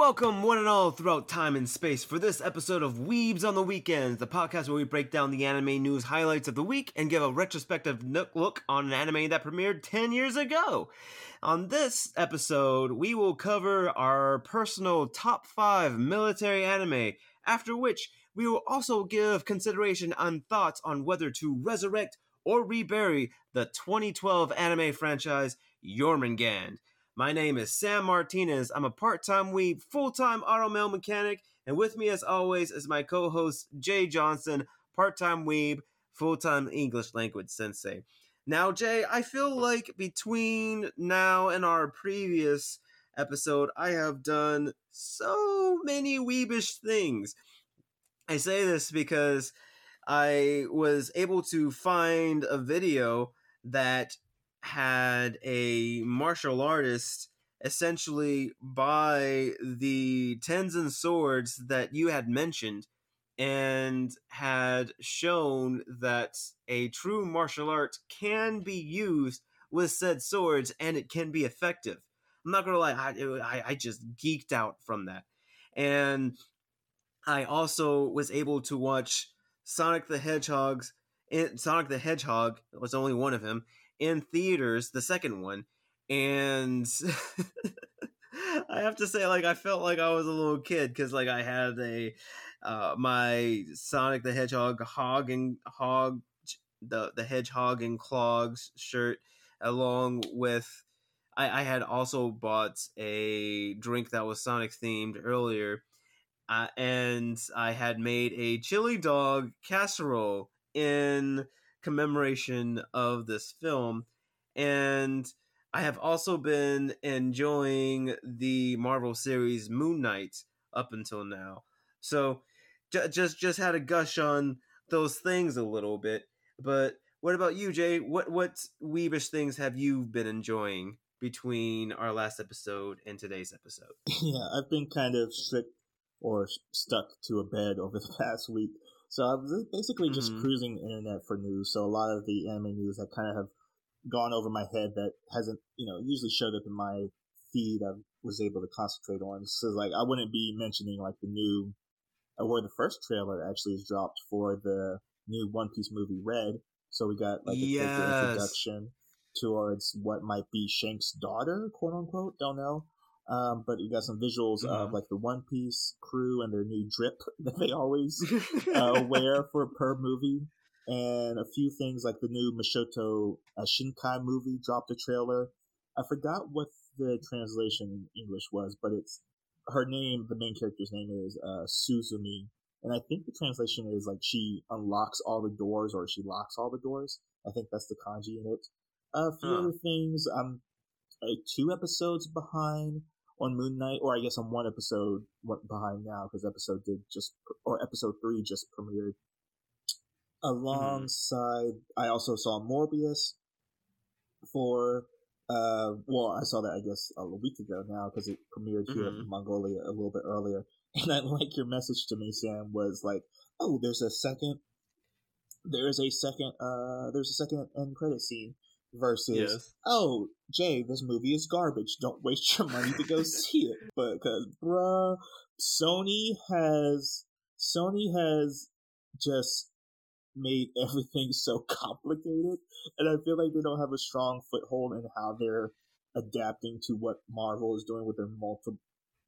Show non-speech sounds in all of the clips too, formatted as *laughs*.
Welcome, one and all, throughout time and space, for this episode of Weebs on the Weekends, the podcast where we break down the anime news highlights of the week and give a retrospective look on an anime that premiered 10 years ago. On this episode, we will cover our personal top 5 military anime, after which we will also give consideration and thoughts on whether to resurrect or rebury the 2012 anime franchise Jormungand. My name is Sam Martinez. I'm a part time weeb, full time automail mechanic, and with me, as always, is my co host Jay Johnson, part time weeb, full time English language sensei. Now, Jay, I feel like between now and our previous episode, I have done so many weebish things. I say this because I was able to find a video that had a martial artist essentially buy the tens and swords that you had mentioned and had shown that a true martial art can be used with said swords and it can be effective. I'm not gonna lie, I, I, just geeked out from that. And I also was able to watch Sonic the Hedgehog's eh, Sonic the Hedgehog was only one of him in theaters, the second one, and *laughs* I have to say, like, I felt like I was a little kid because, like, I had a uh, my Sonic the Hedgehog hog and hog the the hedgehog and clogs shirt along with I, I had also bought a drink that was Sonic themed earlier uh, and I had made a chili dog casserole in commemoration of this film. And I have also been enjoying the Marvel series Moon Knight up until now. So j- just just had a gush on those things a little bit. But what about you, Jay? What what weebish things have you been enjoying between our last episode and today's episode? *laughs* Yeah, I've been kind of strict or stuck to a bed over the *laughs* past week. So I was basically just mm-hmm. cruising the internet for news. So a lot of the anime news that kind of have gone over my head that hasn't, you know, usually showed up in my feed. I was able to concentrate on. So like I wouldn't be mentioning like the new, or where the first trailer actually is dropped for the new One Piece movie Red. So we got like a yes. introduction towards what might be Shanks' daughter, quote unquote. Don't know. Um, but you got some visuals of mm-hmm. like the One Piece crew and their new drip *laughs* that they always *laughs* uh, wear for per movie, and a few things like the new Makoto uh, Shinkai movie dropped a trailer. I forgot what the translation in English was, but it's her name. The main character's name is uh, Suzume, and I think the translation is like she unlocks all the doors or she locks all the doors. I think that's the kanji in it. A few other things. I'm uh, two episodes behind on Moon Knight, or I guess on one episode went behind now because episode did just or episode three just premiered. Alongside, mm-hmm. I also saw Morbius for uh well I saw that I guess a week ago now because it premiered here mm-hmm. in Mongolia a little bit earlier. *laughs* And I like your message to me, Sam, was like, oh, there's a second, there's a second, uh, there's a second end credit scene versus yes. oh Jay, this movie is garbage. Don't waste your money to go *laughs* see it. But because bruh, Sony has Sony has just made everything so *laughs* complicated, and I feel like they don't have a strong foothold in how they're adapting to what Marvel is doing with their multi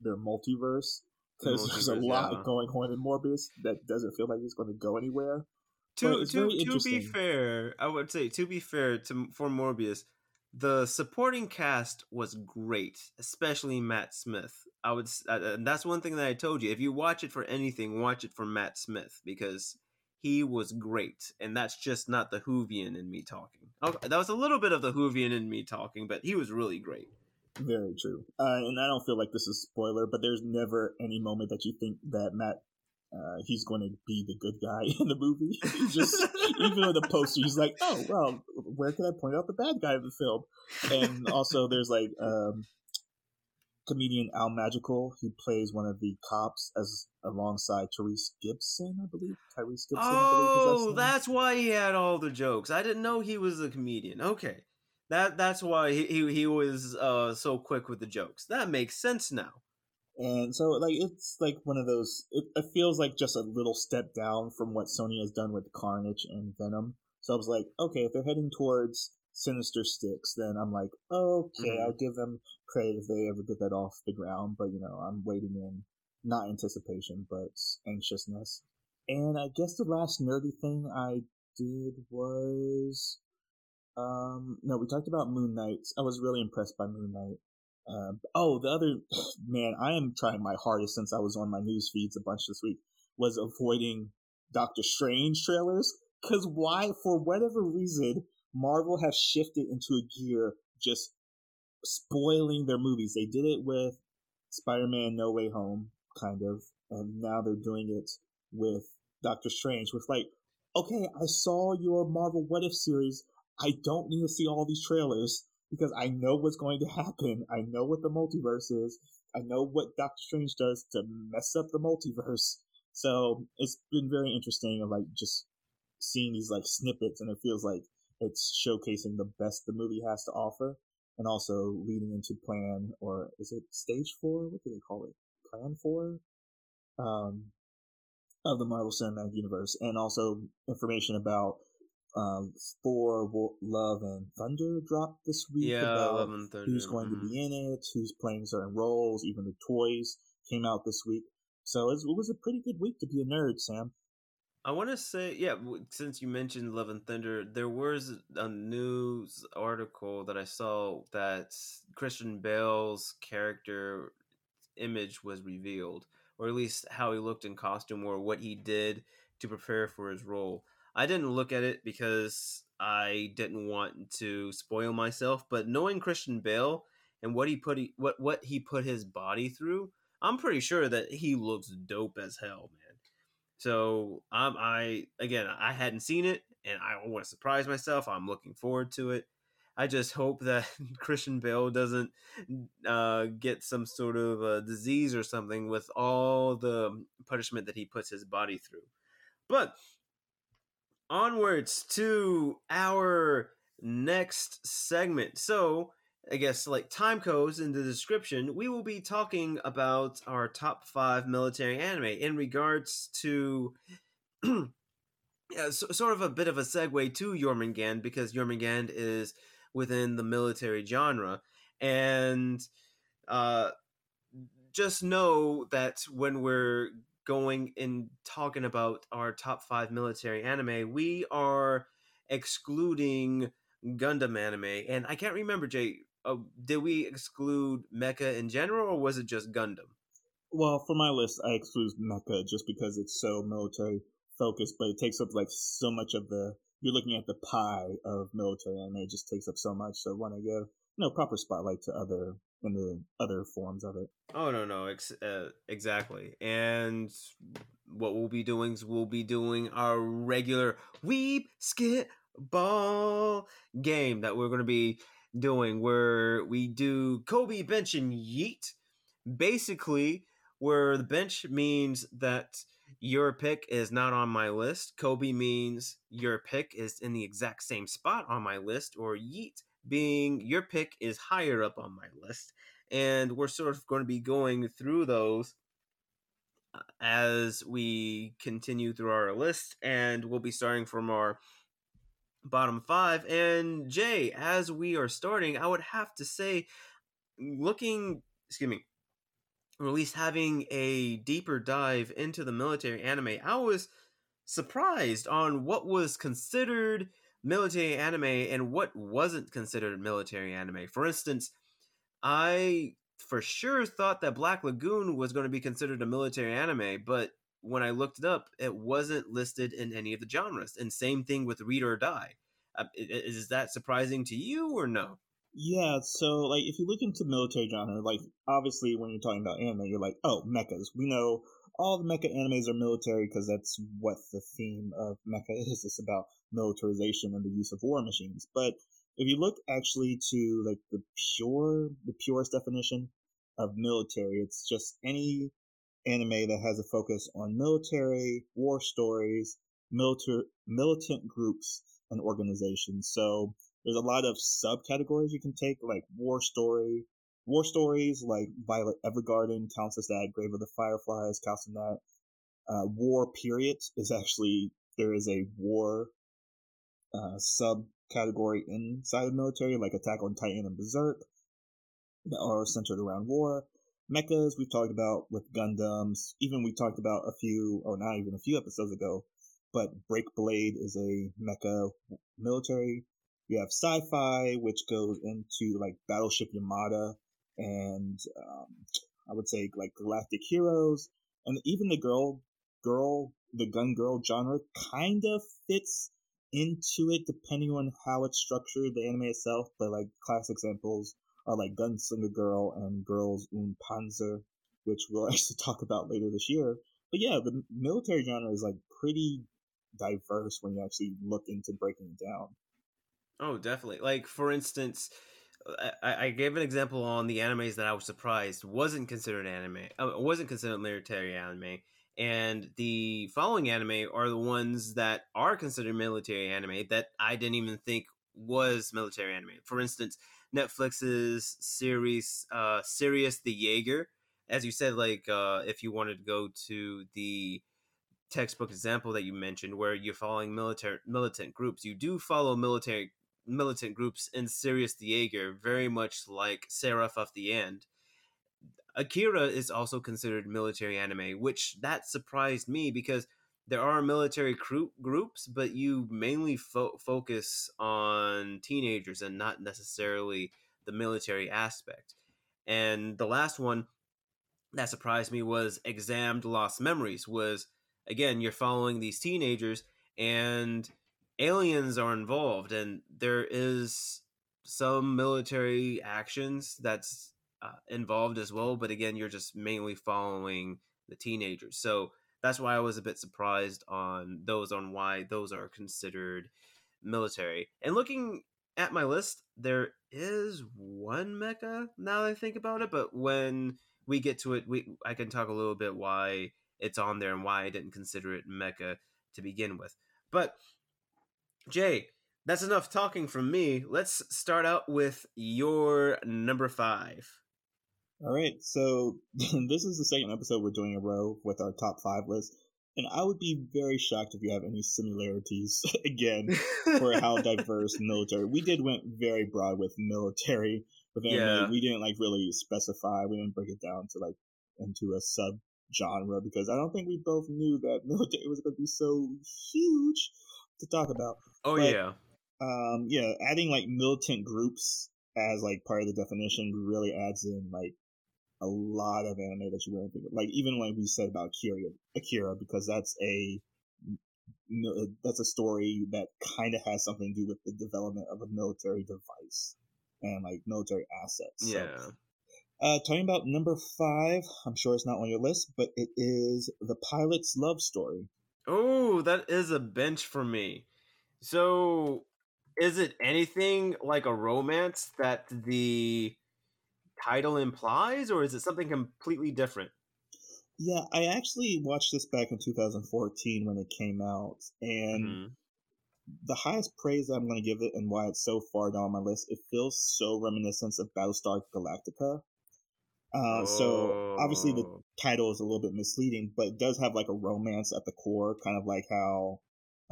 their multiverse. Because there's a lot yeah. going on in Morbius that doesn't feel like it's going to go anywhere. To to to be fair, I would say to be fair to for Morbius, the supporting cast was great, especially Matt Smith. I would, and that's one thing that I told you. If you watch it for anything, watch it for Matt Smith because he was great, and that's just not the Whovian in me talking. Okay, that was a little bit of the Whovian in me talking, but he was really great. Very true. Uh, and I don't feel like this is spoiler, but there's never any moment that you think that Matt uh, he's going to be the good guy *laughs* in the movie. *laughs* just even with the poster, he's like, "Oh well, where can I point out the bad guy of the film?" And also, there's like um, comedian Al Madrigal, He plays one of the cops as alongside Tyrese Gibson, I believe. Tyrese Gibson. Oh, that's why he had all the jokes. I didn't know he was a comedian. Okay, that that's why he he, he was uh, so quick with the jokes. That makes sense now. And so, like, it's like one of those. It, it, feels like just a little step down from what Sony has done with Carnage and Venom. So I was like, okay, if they're heading towards Sinister Six, then I'm like, okay, mm-hmm. I'll give them credit if they ever get that off the ground. But you know, I'm waiting in not anticipation, but anxiousness. And I guess the last nerdy thing I did was, um, no, we talked about Moon Knight. I was really impressed by Moon Knight. Um, oh, the other *sniffs* man, I am trying my hardest since I was on my news feeds a bunch this week was avoiding Doctor Strange trailers. Cause why, for whatever reason, Marvel has shifted into a gear just spoiling their movies. They did it with Spider-Man No Way Home, kind of, and now they're doing it with Doctor Strange. With like, okay, I saw your Marvel What If series. I don't need to see all these trailers because I know what's going to *laughs* happen. I know what the multiverse is. I know what Doctor Strange does to mess up the multiverse. So it's been very interesting of like just seeing these like snippets and it feels like it's showcasing the best the movie has to offer and also leading into plan or is it stage four? What do they call it? Plan four? Um, of the Marvel Cinematic Universe and also information about um, Thor, Love and Thunder dropped this week. Yeah, about Thunder. Who's going mm-hmm. to be in it? Who's playing certain roles? Even the toys came out this week. So it was a pretty good week to be a nerd, Sam. I want to say, yeah, since you mentioned Love and Thunder, there was a news article that I saw that Christian Bale's character image was revealed, or at least how he looked in costume or what he did to prepare for his role. I didn't look at it because I didn't want to spoil myself, but knowing Christian Bale and what he put he, what what he put his body through, I'm pretty sure that he looks dope as hell, man. So um, I again I hadn't seen it, and I want to surprise myself. I'm looking forward to it. I just hope that *laughs* Christian Bale doesn't uh, get some sort of a disease or something with all the punishment that he puts his body through. But onwards to our next segment. So, I guess like time codes in the description, we will be talking about our top five military anime in regards to *clears throat* yeah, so, sort of a bit of a segue to Jormungand because Jormungand is within the military genre. And uh, just know that when we're going and talking about our top five military anime, we are excluding Gundam anime. And I can't remember, Jay, uh, did we exclude mecha in general or was it just Gundam? Well, for my list, I exclude mecha just because it's so military focused, but it takes up like so much of the. You're looking at the pie of military anime; it just takes up so much. So I want to give know proper spotlight to other in the other forms of it. Oh no, no, ex- uh, exactly. And what we'll be doing is we'll be doing our regular weeb skit ball game that we're going to be doing, where we do Kobe bench and yeet. Basically, where the bench means that your pick is not on my list. Kobe means your pick is in the exact same spot on my list, or yeet being your pick is higher up on my list. And we're sort of going to be going through those uh, as we continue through our list. And we'll be starting from our bottom five. And Jay, as we are starting, I would have to say, looking, excuse me, or at least having a deeper dive into the military anime, I was surprised on what was considered military anime and what wasn't considered military anime. For instance, I for sure thought that Black Lagoon was going to be considered a military anime, but when I looked it up, it wasn't listed in any of the genres. And same thing with Read or Die. Uh, is that surprising to you or no? Yeah, so like if you look into military genre, like obviously when you're talking about anime, you're like, oh, mechas. We know all the mecha animes are military because that's what the theme of mecha *laughs* is. It's about militarization and the use of war machines. But if you look actually to like the pure, the purest definition of military, it's just any anime that has a focus on military, war stories, militar, militant groups, and organizations. So there's a lot of subcategories you can take, like war story, war stories like Violet Evergarden counts as that. Grave of the Fireflies counts as that. Uh, war period is actually there is a war uh, subcategory inside of military, like Attack on Titan and Berserk, that are centered around war. Mechas we've talked about with Gundams. Even we talked about a few, or not even a few episodes ago, but Breakblade is a mecha military. You have sci-fi, which goes into like Battleship Yamato and um, I would say like Galactic Heroes, and even the girl, girl, the gun girl genre kind of fits into it depending on how it's structured, the anime itself. But like classic examples are like Gunslinger Girl and Girls und Panzer, which we'll *laughs* actually talk about later this year. But yeah, the military genre is like pretty diverse when you actually look into breaking it down. Oh, definitely. Like for instance, I, I gave an example on the animes that I was surprised wasn't considered anime, uh, wasn't considered military anime, and the following anime are the ones that are considered military anime that I didn't even think was military anime. For instance, Netflix's series uh Sirius the Jaeger. As you said, like uh if you wanted to go to the textbook example that you mentioned where you're following military militant groups, you do follow military militant groups in Sirius the Jaeger, very much like Seraph of the End. Akira is also considered military anime, which that surprised me because there are military groups, but you mainly fo- focus on teenagers and not necessarily the military aspect. And the last one that surprised me was Examed Lost Memories was again you're following these teenagers and aliens are involved and there is some military actions that's uh, involved as well but again you're just mainly following the teenagers so that's why i was a bit surprised on those on why those are considered military and looking at my list there is one mecha now that i think about it but when we get to it we i can talk a little bit why it's on there and why i didn't consider it mecha to begin with but Jay, that's enough talking from me. Let's start out with your number five. All right, so *laughs* this is the second episode we're doing a row with our top five list, and I would be very shocked if you have any similarities *laughs* again for how *laughs* diverse military. We did went very broad with military but then Yeah. We didn't like really specify. We didn't break it down to like into a sub genre because I don't think we both knew that military was going to be so huge to talk about. Oh but, yeah. Um, yeah, adding like militant groups as like part of the definition really adds in like a lot of anime that you wouldn't think of. Like even like we said about Akira, Akira, because that's a that's a story that kind of has something to do with the development of a military device and like military assets. Yeah. So, uh, talking about number five, I'm sure it's not on your list, but it is the pilot's love story. Oh, that is a bench for me. So, is it anything like a romance that the title implies, or is it something completely different? Yeah, I actually watched this back in 2014 when it came out, and mm-hmm. the highest praise I'm going to give it and why it's so far down my list, it feels so reminiscent of Battlestar Galactica. Uh, oh. So obviously the oh. title is a little bit misleading, but it does have like a romance at the core, kind of like how,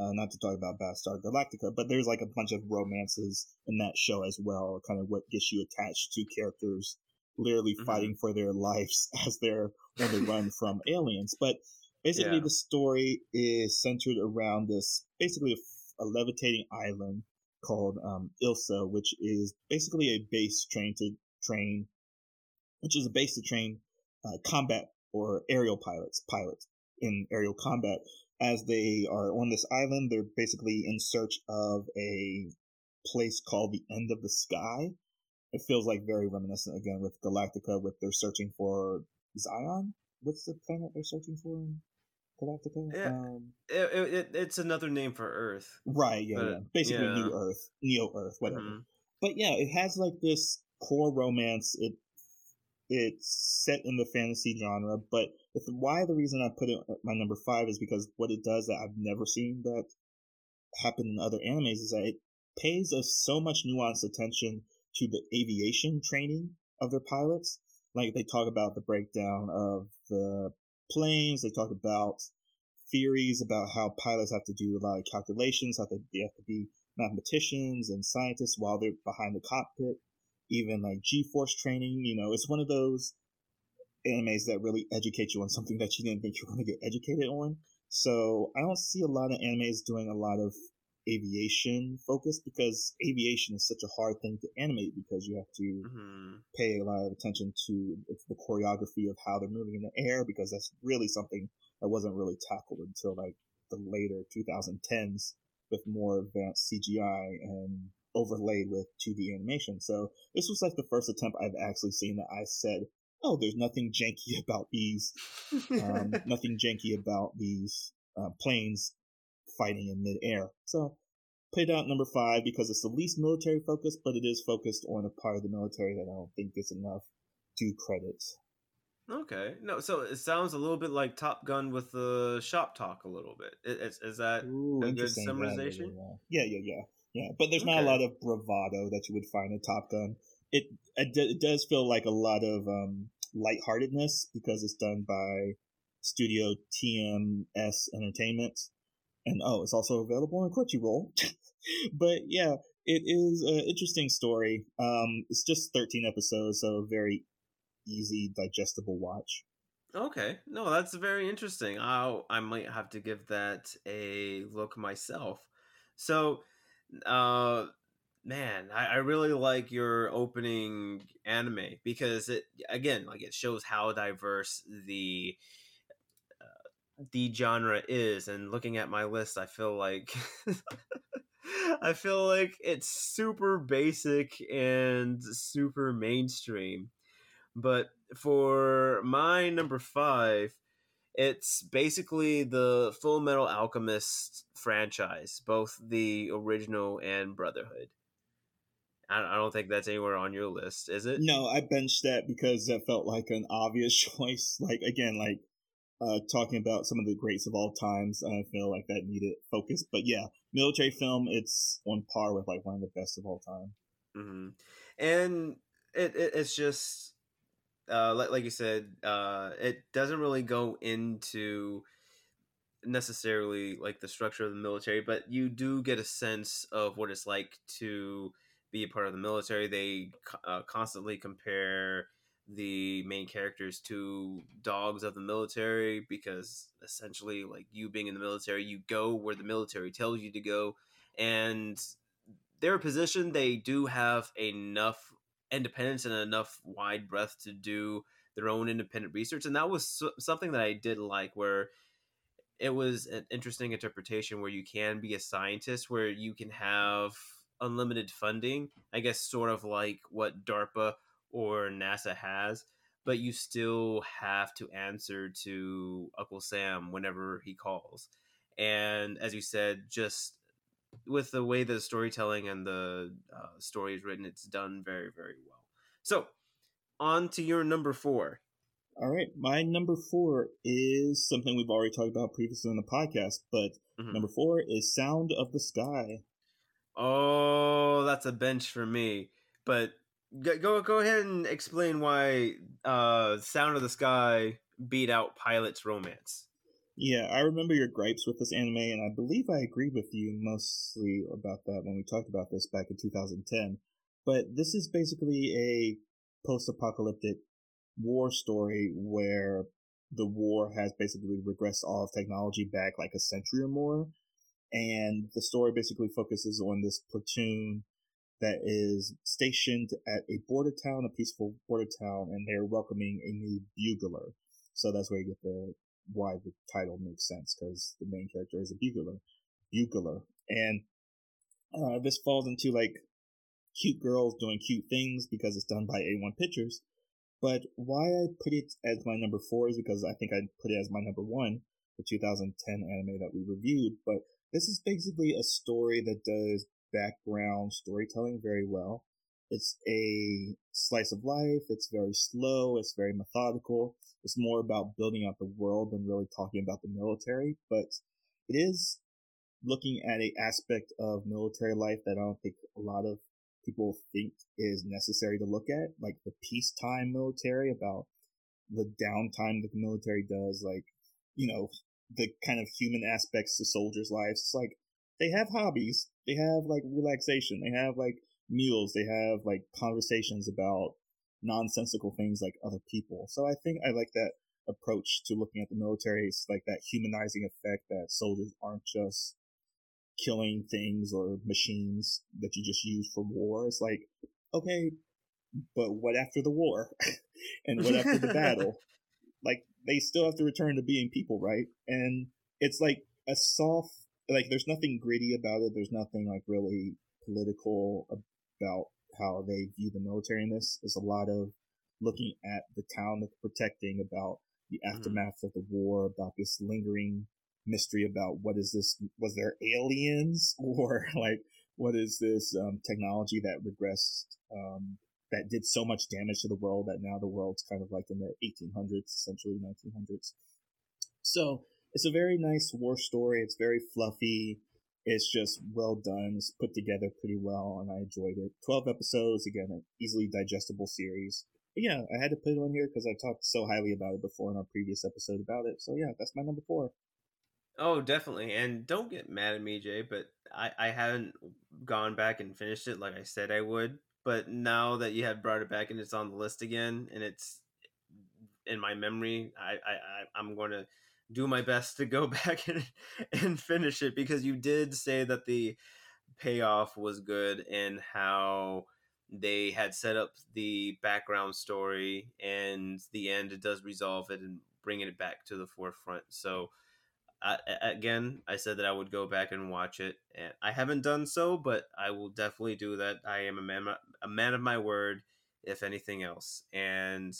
uh, not to talk about Battlestar Galactica, but there's like a bunch of romances in that show as well, kind of what gets you attached to characters literally mm-hmm. fighting for their *laughs* lives as they're on the run *laughs* from aliens. But basically yeah. the story is centered around this, basically a, a levitating island called um, Isla, which is basically a base train to train which is a base to train uh, combat or aerial pilots, pilots in aerial combat. As they are on this island, they're basically in search of a place called the End of the Sky. It feels like very reminiscent again with Galactica, with they're searching for Zion. What's the planet they're searching for in Galactica? Yeah, um, it, it, it's another name for Earth. Right. Yeah. yeah. Basically, yeah. New Earth, Neo Earth, whatever. Mm-hmm. But yeah, it has like this core romance. It it's set in the fantasy genre, but why the reason I put it at my number five is because what it does that I've never seen that happen in other animes is that it pays us so much nuanced attention to the aviation training of their pilots. Like they talk about the breakdown of the planes. They talk about theories about how pilots have to do a lot of calculations, how they, they have to be mathematicians and scientists while they're behind the cockpit. Even like G-force training, you know, it's one of those animes that really educate you on something that you didn't think you were going to get educated on. So I don't see a lot of animes doing a lot of aviation focus because aviation is such a hard thing to animate because you have to mm-hmm. pay a lot of attention to the choreography of how they're moving in the air because that's really something that wasn't really tackled until like the later 2010s with more advanced CGI and overlaid with 2D animation. So this was like the first attempt I've actually seen that I said, "Oh, there's nothing janky *laughs* about these, um, *laughs* nothing janky about these uh, planes fighting in midair. So it out number five because it's the least military focused, but it is focused on a part of the military that I don't think gets enough due credit. Okay, no, so it sounds a little bit like Top Gun with the shop talk a little bit. Is, is that Ooh, a good summarization? Yeah, yeah, yeah, yeah. But there's okay. not a lot of bravado that you would find in Top Gun. It it, does feel like a lot of um, lightheartedness because it's done by Studio TMS Entertainment, and oh, it's also available on Crunchyroll. *laughs* but yeah, it is an interesting story. Um, it's just 13 episodes, so very easy, digestible watch. Okay, no, that's very interesting. I I might have to give that a look myself. So, uh, man, I, I really like your opening anime because it again, like it shows how diverse the uh, the genre is and looking at my list i feel like *laughs* i feel like it's super basic and super mainstream. But for my number five it's basically the Fullmetal Alchemist franchise both the original and brotherhood I don't think that's anywhere on your list, is it? No, I benched that because that felt like an obvious *laughs* choice. Like again, like uh, talking about some of the greats of all times. I feel like that needed focus. But yeah, military film, it's on par with like one of the best of all time. Mm-hmm. And it, it, it's just uh, like like you said, uh, it doesn't really go into necessarily like the structure of the military, but you do get a sense of what it's like to be a part of the military. They uh, constantly compare the main characters to dogs of the military because essentially like you being in the military you go where the military tells you to go and their position they do have enough independence and enough wide breadth to do their own independent research and that was something that i did like where it was an interesting interpretation where you can be a scientist where you can have unlimited funding i guess sort of like what darpa or NASA has, but you still have to answer to Uncle Sam whenever he calls. And as you said, just with the way the storytelling and the uh, story is written, it's done very, very well. So, on to your number four. All right, my number four is something we've already talked about previously on the podcast, but mm-hmm. number four is Sound of the Sky. Oh, that's a bench for me. But Go go ahead and explain why uh, Sound of the Sky beat out Pilot's Romance. Yeah, I remember your gripes with this anime, and I believe I agreed with you mostly about that when we talked about this back in 2010. But this is basically a post-apocalyptic war story where the war has basically regressed all of technology back like a century or more. And the story basically focuses on this platoon that is stationed at a border town, a peaceful border town, and they're welcoming a new bugler. So that's where you get the why the title makes sense because the main character is a bugler, bugler, and uh, this falls into like cute girls doing cute things because it's done by A1 Pictures. But why I put it as my number four is because I think I put it as my number one, the 2010 anime that we reviewed. But this is basically a story that does background storytelling very well. It's a slice of life. It's very slow. It's very methodical. It's more about building out the world than really talking about the military, but it is looking at a aspect of military life that I don't think a lot of people think is necessary to look at, like the peacetime military, about the downtime that the military does, like, you know, the kind of human aspects to soldiers' lives. It's like they have hobbies, they have like relaxation, they have like meals, they have like conversations about nonsensical things like other people. So I think I like that approach to looking at the military. It's like that humanizing effect that soldiers aren't just killing things or machines that you just use for war. It's like, okay, but what after the war? *laughs* and what after the *laughs* battle? Like, they still have to return to being people, right? And it's like a soft, like, there's nothing gritty about it. There's nothing, like, really political about how they view the military in this. There's a lot of looking at the town that they're protecting, about the mm-hmm. aftermath mm-hmm. of the war, about this lingering mystery about what is this? Was there aliens *laughs* or like what is this um, technology that regressed um, that did so much damage to the world that now the world's kind of like in the 1800s, essentially 1900s. So it's a very nice war story. It's very fluffy. It's just well done. It's put together pretty well, and I enjoyed it. 12 episodes, again, an easily digestible series. But yeah, I had to put it on here because I talked so highly about it before in our previous episode about it. So yeah, that's my number four. Oh, definitely. And don't get mad at me, Jay, but I, I haven't gone back and finished it like I said I would. But now that you have brought it back and it's on the list again and it's in my memory, I, I, I'm going to do my best to go *laughs* back and, and finish it because you did say that the payoff was good and how they had set up the background story and the end it does resolve it and bringing it back to the forefront. So Again, I said that I would go back and watch it, and I haven't done so, but I will definitely do that. I am a man, a man of my word, if anything else, and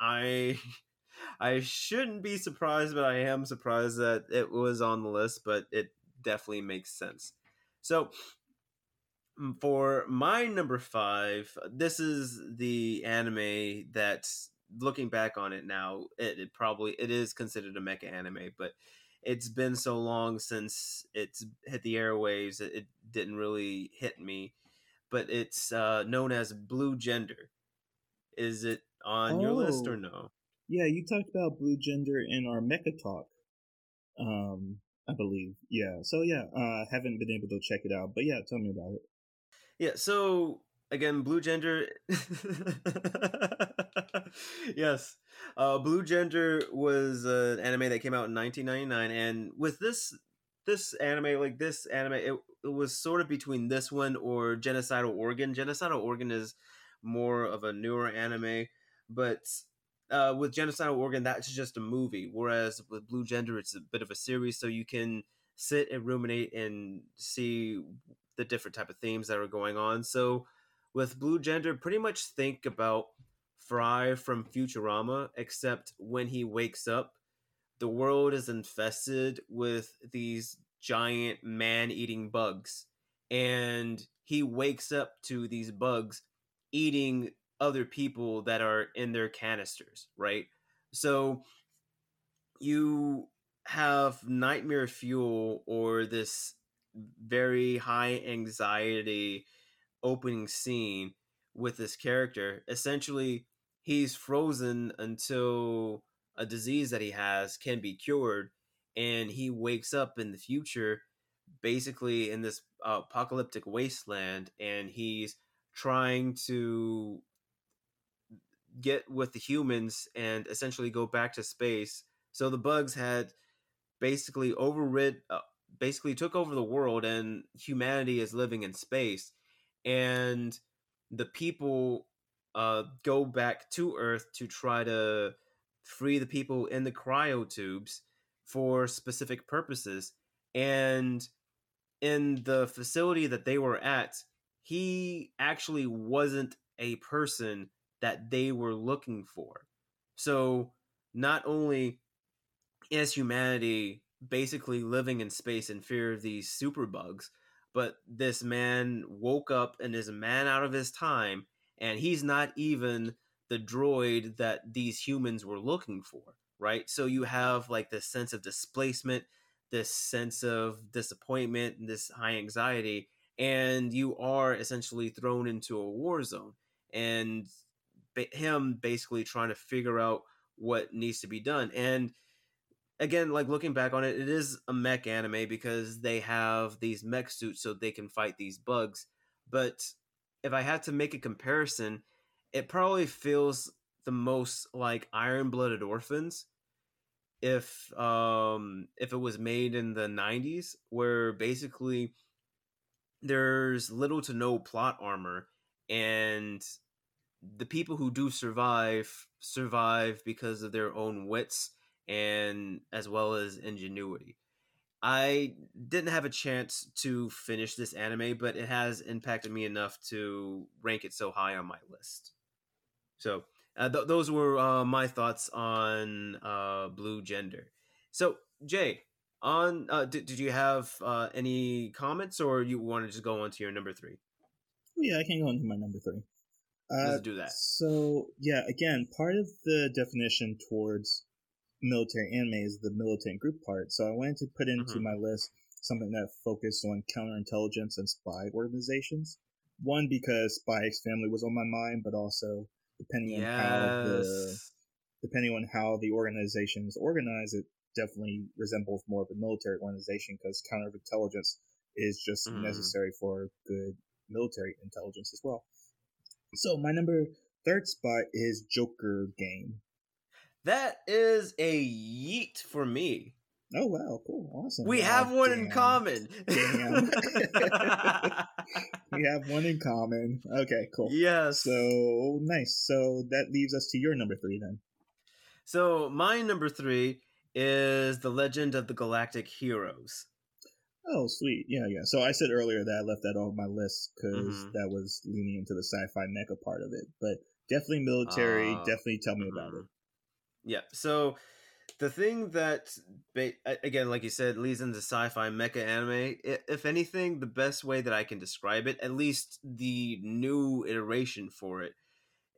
I, *laughs* I shouldn't be surprised, but I am surprised that it was on the list. But it definitely makes sense. So, for my number five, this is the anime that, looking back on it now, it, it probably it is considered a mecha anime, but it's been so long since it's hit the airwaves it, it didn't really hit me but it's uh, known as blue gender. Is it on oh, your list or oh. no? Yeah you talked about blue gender in our mecha talk um i believe. Yeah so yeah uh haven't been able to check it out but yeah tell me about it. Yeah so again blue gender *laughs* yes uh, Blue Gender was an anime that came out in 1999, and with this this anime, like this anime, it, it was sort of between this one or Genocidal Organ. Genocidal Organ is more of a newer anime, but uh, with Genocidal Organ, that's just a movie. Whereas with Blue Gender, it's a bit of a series, so you can sit and ruminate and see the different type of themes that are going on. So with Blue Gender, pretty much think about Fry from Futurama, except when he wakes up, the world is infested with these giant man eating bugs. And he wakes up to these bugs eating other people that are in their canisters, right? So you have nightmare fuel or this very high anxiety opening scene with this character. Essentially, he's frozen until a disease that he has can be cured and he wakes up in the future basically in this uh, apocalyptic wasteland and he's trying to get with the humans and essentially go back to space. So the bugs had basically overrid uh, basically took over the world and humanity is living in space. And the people uh, go back to Earth to try to free the people in the cryo tubes for specific purposes. And in the facility that they were at, he actually wasn't a person that they were looking for. So not only is humanity basically living in space in fear of these superbugs, but this man woke up and is a man out of his time and he's not even the droid that these humans were looking for right? So you have like this sense of displacement this sense of disappointment and this high anxiety and you are essentially thrown into a war zone and him basically trying to figure out what needs to be done and again like looking back on it it is a mech anime because they have these mech suits so they can fight these bugs but if i had to make a comparison it probably feels the most like iron blooded orphans if um if it was made in the 90s where basically there's little to no plot armor and the people who do survive survive because of their own wits and as well as ingenuity. I didn't have a chance to finish this anime, but it has impacted me enough to rank it so high on my list. So uh, th- those were uh, my thoughts on uh, Blue Gender. So Jay, on uh, did, did you have uh, any comments, or you want to just go on to your number three? Yeah, I can go on to my number three. Let's uh, do that. So yeah, again, part of the definition towards military anime is the militant group part. So I wanted to put into mm-hmm. my list something that focused on counterintelligence and spy organizations. One because Spy X Family was on my mind, but also depending yes. on how the depending on how the organization is organized, it definitely resembles more of a military organization because counterintelligence is just mm. necessary for good military intelligence as well. So my number third spot is Joker game. That is a yeet for me. Oh wow, cool, awesome. We wow, have one damn. in common. Damn. *laughs* *laughs* we have one in common. Okay, cool. Yes. So nice. So that leaves us to your number three then. So my number three is the Legend of the Galactic Heroes. Oh, sweet. Yeah, yeah. So I said earlier that I left that off my list because mm-hmm. that was leaning into the sci-fi mecha part of it. But definitely military. Uh, definitely tell me mm-hmm. about it. Yeah. So the thing that again like you said leads into sci-fi mecha anime if anything the best way that i can describe it at least the new iteration for it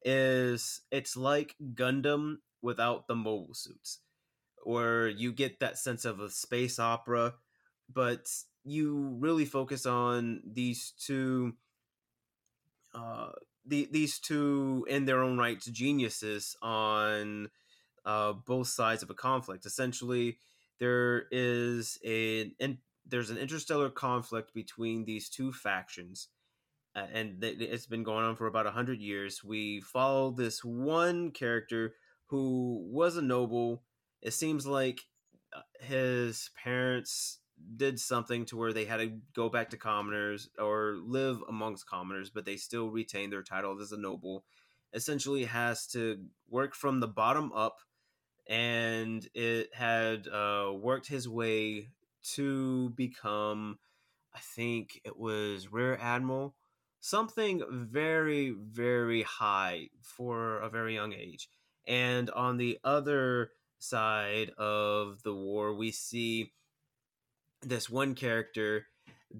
is it's like gundam without the mobile suits where you get that sense of a space opera but you really focus on these two uh the, these two in their own rights geniuses on uh, both sides of a conflict. Essentially, there is a in, there's an interstellar conflict between these two factions, uh, and th- it's been going on for about hundred years. We follow this one character who was a noble. It seems like uh, his parents did something to where they had to go back to commoners or live amongst commoners, but they still retain their title as a noble. Essentially, has to work from the bottom up and it had uh, worked his way to become, I think it was Rear Admiral, something very, very high for a very young age. And on the other side of the war, we see this one character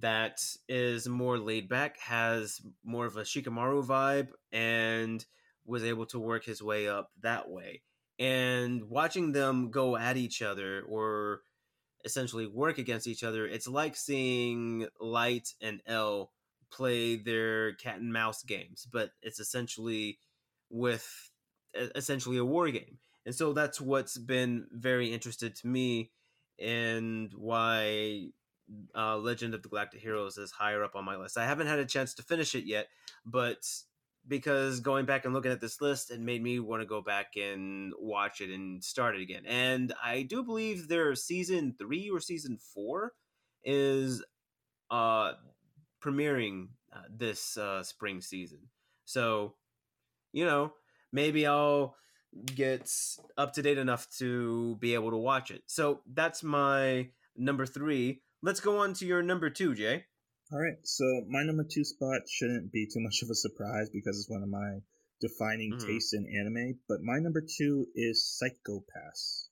that is more laid back, has more of a Shikamaru vibe, and was able to work his way up that way and watching them go at each other or essentially work against each other it's like seeing light and l play their cat and mouse games but it's essentially with essentially a war game. And so that's what's been very interested to me and why uh, legend of the galactic heroes is higher up on my list. I haven't had a chance to finish it yet but because going back and looking at this list it made me want to go back and watch it and start it again. And I do believe their season three or season four is uh premiering uh, this uh, spring season. So, you know, maybe I'll get up to date enough to be able to watch it. So that's my number three. Let's go on to your number two, Jay. All right, so my number two spot shouldn't be too much of a surprise because it's one of my defining mm-hmm. tastes in anime. But my number two is Psycho-Pass.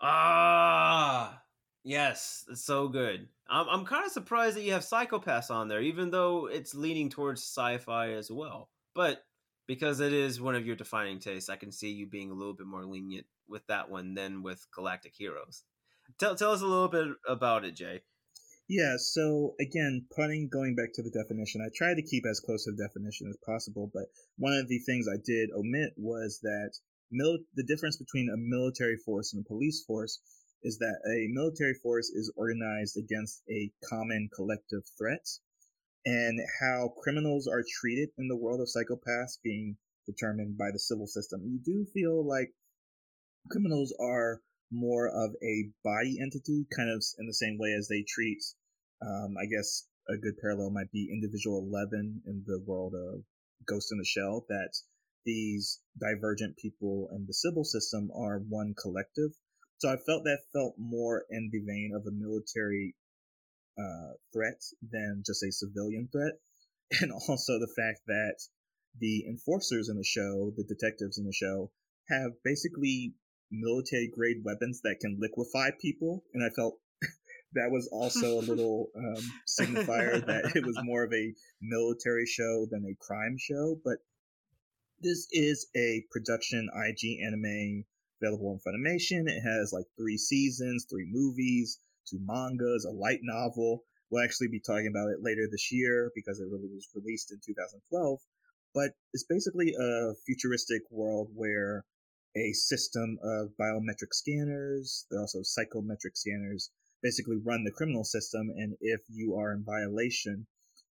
Ah, yes, it's so good. I'm I'm kind of surprised that you have Psycho-Pass on there, even though it's leaning towards sci-fi as well. But because it is one of your defining tastes, I can see you being a little bit more lenient with that one than with Galactic Heroes. Tell tell us a little bit about it, Jay. Yeah, so again, putting going back to the definition, I tried to keep as close to the definition as possible, but one of the things I did omit was that mil- the difference between a military force and a police force is that a military force is organized against a common collective threat, and how criminals are treated in the world of Psycho-Pass being determined by the Sibyl System. You do feel like criminals are more of a body entity, kind of in the same way as they treat um, I guess a good parallel might be Individual Eleven in the world of Ghost in the Shell. That these divergent people in the Sibyl System are one collective. So I felt that felt more in the vein of a military uh, threat than just a civilian threat, *laughs* and also the fact that the enforcers in the show, the detectives in the show, have basically military grade weapons that can liquefy people, and I felt that was also a *laughs* little um, signifier that it was more of a military show than a crime show. But this is a production IG anime available on Funimation. It has like three seasons, three movies, two mangas, a light novel. We'll actually be talking about it later this year because it really was released in 2012. But it's basically a futuristic world where a system of biometric scanners, there are also psychometric scanners, basically run the criminal system. And if you are in violation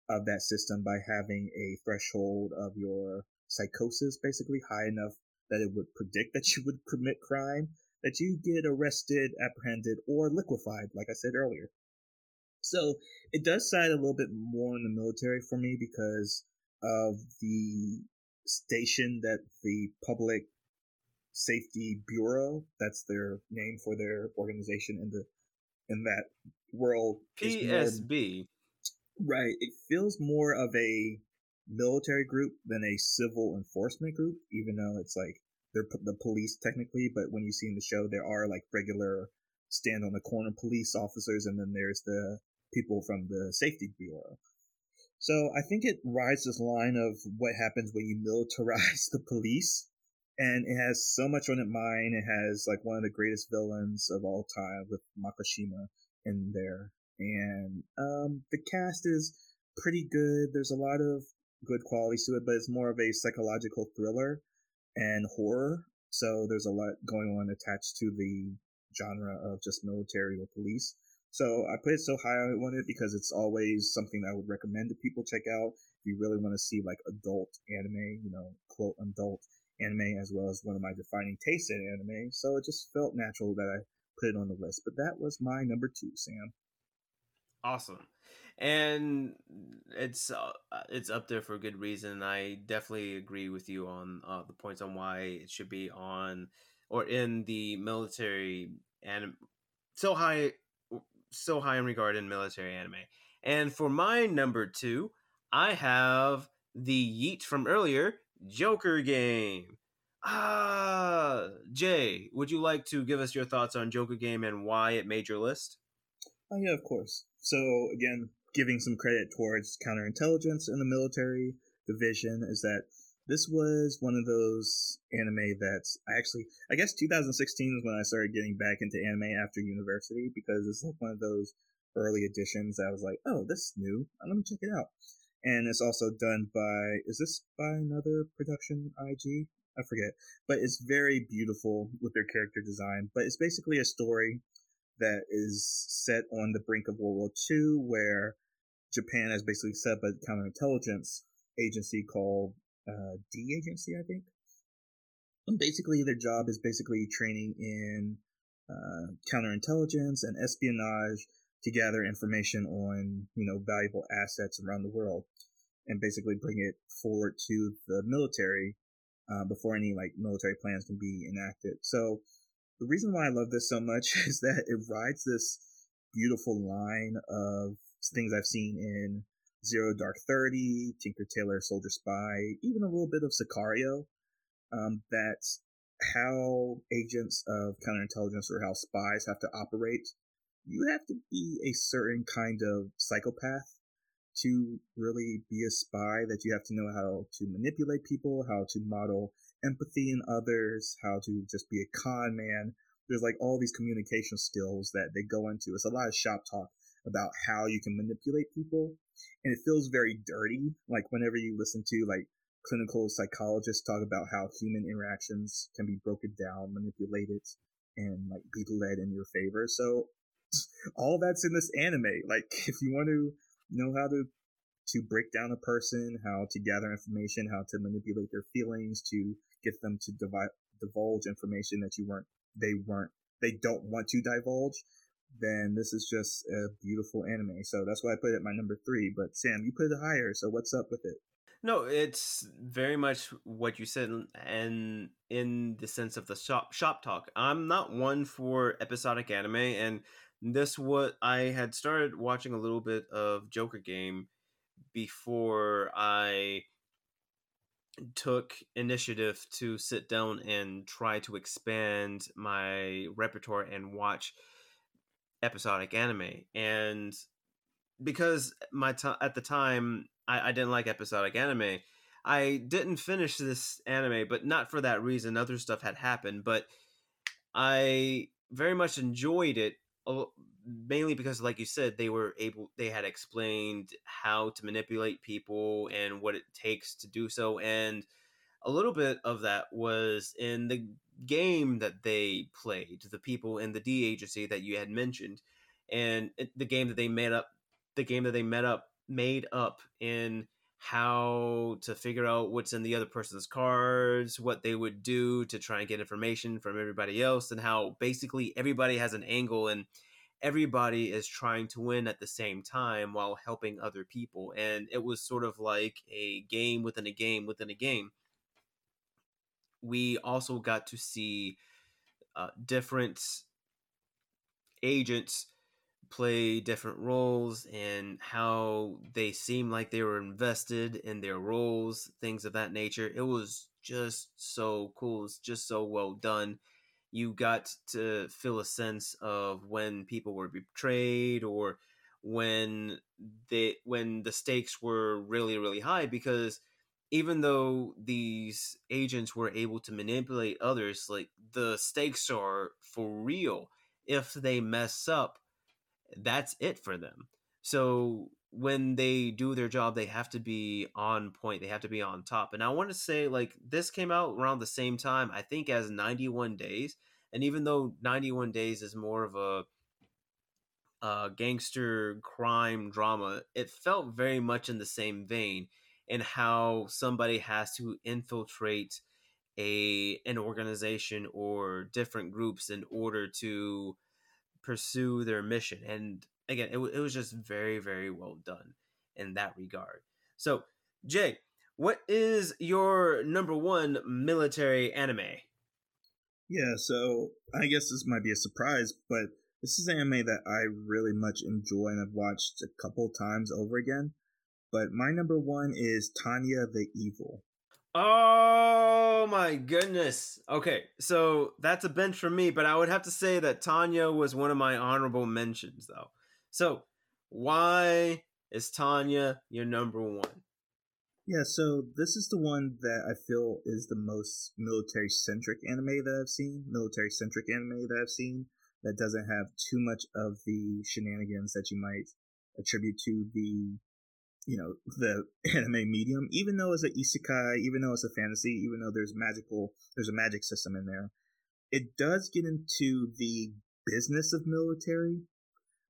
of that system by having a threshold of your psychosis basically high enough that it would predict that *laughs* you would commit crime, that you get arrested, apprehended, or liquefied, like I said earlier. So it does side a little bit more in the military for me because of the station that the public safety bureau that's their name for their organization in the in that world. PSB. More, right. It feels more of a military group than a civil enforcement group, even though it's like they're the police technically. But when you see in the show, there are like regular stand on the corner police officers, and then there's the people from the safety bureau. So I think it rides this line of what happens when you militarize *laughs* the police and it has so much on it mind. It has like one of the greatest villains of all time with Makishima in there, and um, the cast is pretty good. There's a lot of good qualities to it, but it's more of a psychological thriller and horror. So there's a lot going on attached to the genre of just military or police. So I put it so high on it because it's always something that I would recommend to people check out if you really want to see like adult anime, you know, quote adult anime as well as one of my defining tastes in anime, so it just felt natural that I put it on the list. But that was my number two, Sam. Awesome, and it's uh, it's up there for a good reason. I definitely agree with you on uh, the points on why it should be on or in the military and so high so high in regard in military anime. And for my number two, I have the Yeet from earlier, Joker game. Ah, Jay, would you like to give us your thoughts on Joker game and why it made your list? Oh yeah, of course. So again, giving some credit towards counterintelligence and the military division is that this was one of those anime that's actually I guess 2016 is when I started getting back into anime after university because it's like one of those early editions that I was like, oh, this is new. I'm gonna check it out and it's also done by is this by another production IG? I forget, but it's very beautiful with their character design. But it's basically a story that is set on the brink of World War II, where Japan has basically set up a counterintelligence agency called uh, D Agency, I think. And basically, their job is basically training in uh, counterintelligence and espionage to gather information on you know valuable assets around the world and basically bring it forward to the military uh, before any like military plans can be enacted. So the reason why I love this so much *laughs* is that it rides this beautiful line of things I've seen in Zero Dark Thirty, Tinker Tailor Soldier Spy, even a little bit of Sicario. Um, that how agents of counterintelligence or how spies have to operate you have to be a certain kind of psychopath to really be a spy that you have to know how to manipulate people, how to model empathy in others, how to just be a con man. There's like all these communication skills that they go into. It's a lot of shop talk, about how you can manipulate people. And it feels very dirty. Like whenever you listen to like clinical psychologists talk about how human interactions can be broken down, manipulated, and like be led in your favor. So *sniffs* all that's in this anime. Like *laughs* if you want to know how to to break down a person, how to gather information, how to manipulate their feelings, to get them to divide, divulge information that you weren't they weren't they don't want to divulge, then this is just a beautiful anime. So that's why I put it my number three. But Sam, you put it higher. So what's up with it? No, it's very much what you said, and in the sense of the shop shop talk. I'm not one for episodic anime, and this what I had started watching a little bit of Joker Game before I took initiative to sit down and try to expand my repertoire and watch episodic anime. And because my t- at the time I, I didn't like episodic anime i didn't finish this anime but not for that reason other stuff had happened but i very much enjoyed it Uh, mainly because like you said they were able they had explained how to manipulate people and what it takes to do so and a little bit of that was in the game that they played the people in the d agency that you had mentioned and the game that they made up the game that they met up made up in how to figure out what's in the other person's cards, what they would do to try and get information from everybody else, and how basically everybody has an angle and everybody is trying to win at the same time while helping other people. And it was sort of like a game within a game within a game. We also got to see uh, different agents play different roles and how they seem like they were invested in their roles, things of that nature. It was just so cool. It's just so well done. You got to feel a sense of when people were betrayed or when they when the stakes were really really high because even though these agents were able to manipulate others like the stakes are for real if they mess up that's it for them. So when they do their job, they have to be on point. They have to be on top. And I want to say, like, this came out around the same time, I think, as 91 Days. And even though 91 Days is more of a gangster crime drama, it felt very much in the same vein in how somebody has to infiltrate a an organization or different groups in order to pursue their mission. And again, it, it was just very, very well done in that regard. So, Jay, what is your number one military anime? Yeah, so I guess this might be a surprise, but this is anime that I really much enjoy and I've watched a couple times over again. But my number one is Tanya the Evil. Oh my goodness. Okay, so that's a bench for me, but I would have to say that Tanya was one of my honorable mentions, though. So, why is Tanya your number one? Yeah, so this is the one that I feel is the most military centric anime that I've seen. Military centric anime that I've seen that doesn't have too much of the shenanigans that you might attribute to the you know the *laughs* anime medium even though it's an isekai even though it's a fantasy even though there's magical there's a magic system in there it does get into the business of military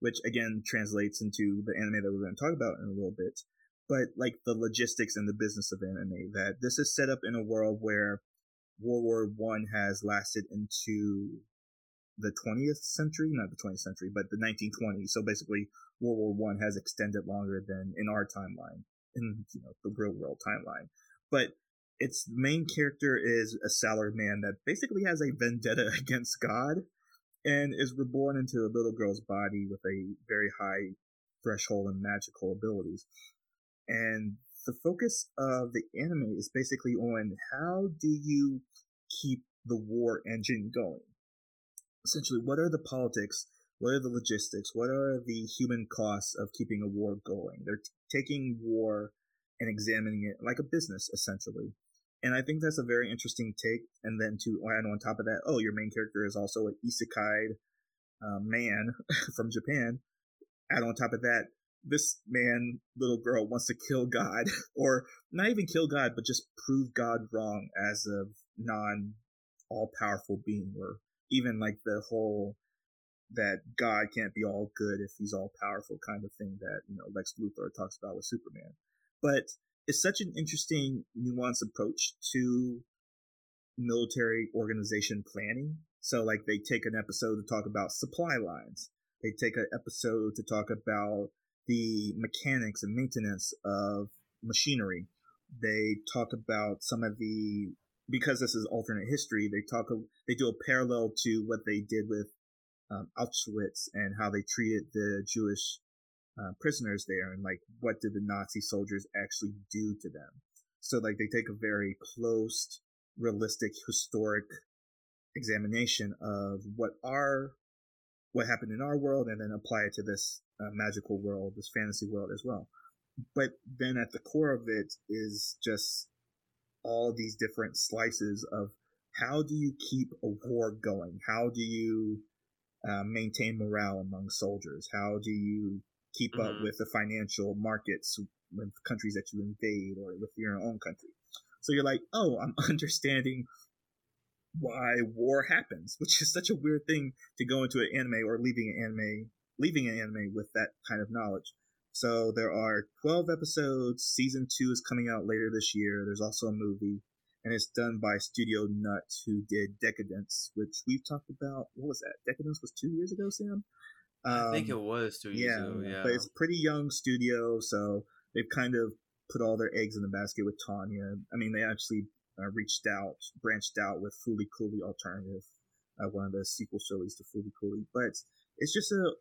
which again translates into the anime that we're going to talk about in a little bit but like the logistics and the business of anime that this is set up in a world where world war one has lasted into the 20th century, not the 20th century, but the 1920s. So basically, World War One has extended longer than in our timeline, in you know the real world timeline. But its main character is a salaried man that basically has a vendetta *laughs* against God, and is reborn into a little girl's body with a very high threshold and magical abilities. And the focus of the anime is basically on how do you keep the war engine going essentially what are the politics what are the logistics what are the human costs of keeping a war going? They're t- taking war and examining it like a business essentially. And i think that's a very interesting take and then to add on top of that oh your main character is also an isekai uh, man *laughs* from japan. Add on top of that, this man, little girl, wants to kill God, *laughs* or not even kill God, but just prove God wrong as a non all powerful being, or even like the whole that God can't be all good if he's all powerful kind of thing that, you know, Lex Luthor talks about with Superman. But it's such an interesting, nuanced approach to military organization planning. So, like, they take an episode to talk about supply lines. They take an episode to talk about the mechanics and maintenance of machinery. They talk about some of the because this is alternate history. They talk they do a parallel to what they did with um, Auschwitz and how they treated the Jewish uh, prisoners there, and like what did the Nazi soldiers actually do to them. So like they take a very close, realistic, historic examination of what our what happened in our world, and then apply it to this uh, magical world, this fantasy world as well. But then at the core of it is just all these different slices of how do you keep a war going? How do you uh, maintain morale among soldiers? How do you keep mm-hmm. up with the financial markets with countries that you invade or with your own country? So you're like, oh, I'm *laughs* understanding why war happens, which is such a weird thing to go into an anime or leaving an anime, leaving an anime with that kind of knowledge. So there are 12 episodes. Season two is coming out later this year. There's also a movie and it's done by Studio Nut, who did Decadence, which we've talked about. What was that? Decadence was two years ago, Sam. Um, I think it was two years yeah, ago. Yeah, but it's a pretty young studio, so they've kind of put all their eggs in the basket with Tanya. I mean, they actually uh, reached out, branched out with Fully Cooly Alternative, uh, one of the sequel shows to Fully Cooly. But it's just a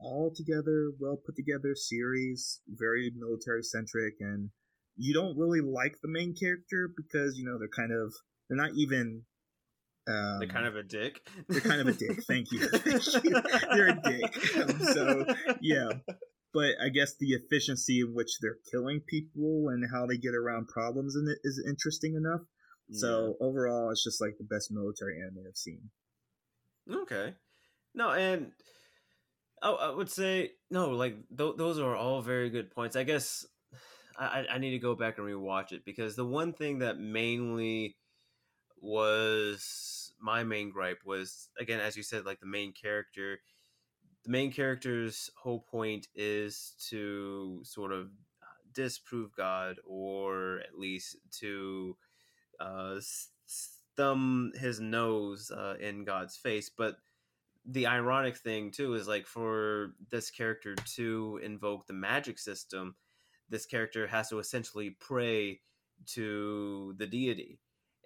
all together, well put together series, very military centric, and you don't really like the main character because you know they're kind of they're not even um, they're kind of a dick. They're kind of a dick. Thank you. Thank *laughs* *laughs* you. They're a dick. Um, so yeah, but I guess the efficiency in which they're killing people and how they get around problems in it is interesting enough. Yeah. So overall, it's just like the best military anime I've seen. Okay, no, and I, I would say no. Like th- those are all very good points. I guess *sighs* I, I need to go back and rewatch it because the one thing that mainly was my main gripe was again, as you said, like the main character. The main character's whole point is to sort of uh, disprove God, or at least to uh, thumb his nose uh, in God's face. But the ironic thing too is like for this character to invoke the magic system this character has to essentially pray to the deity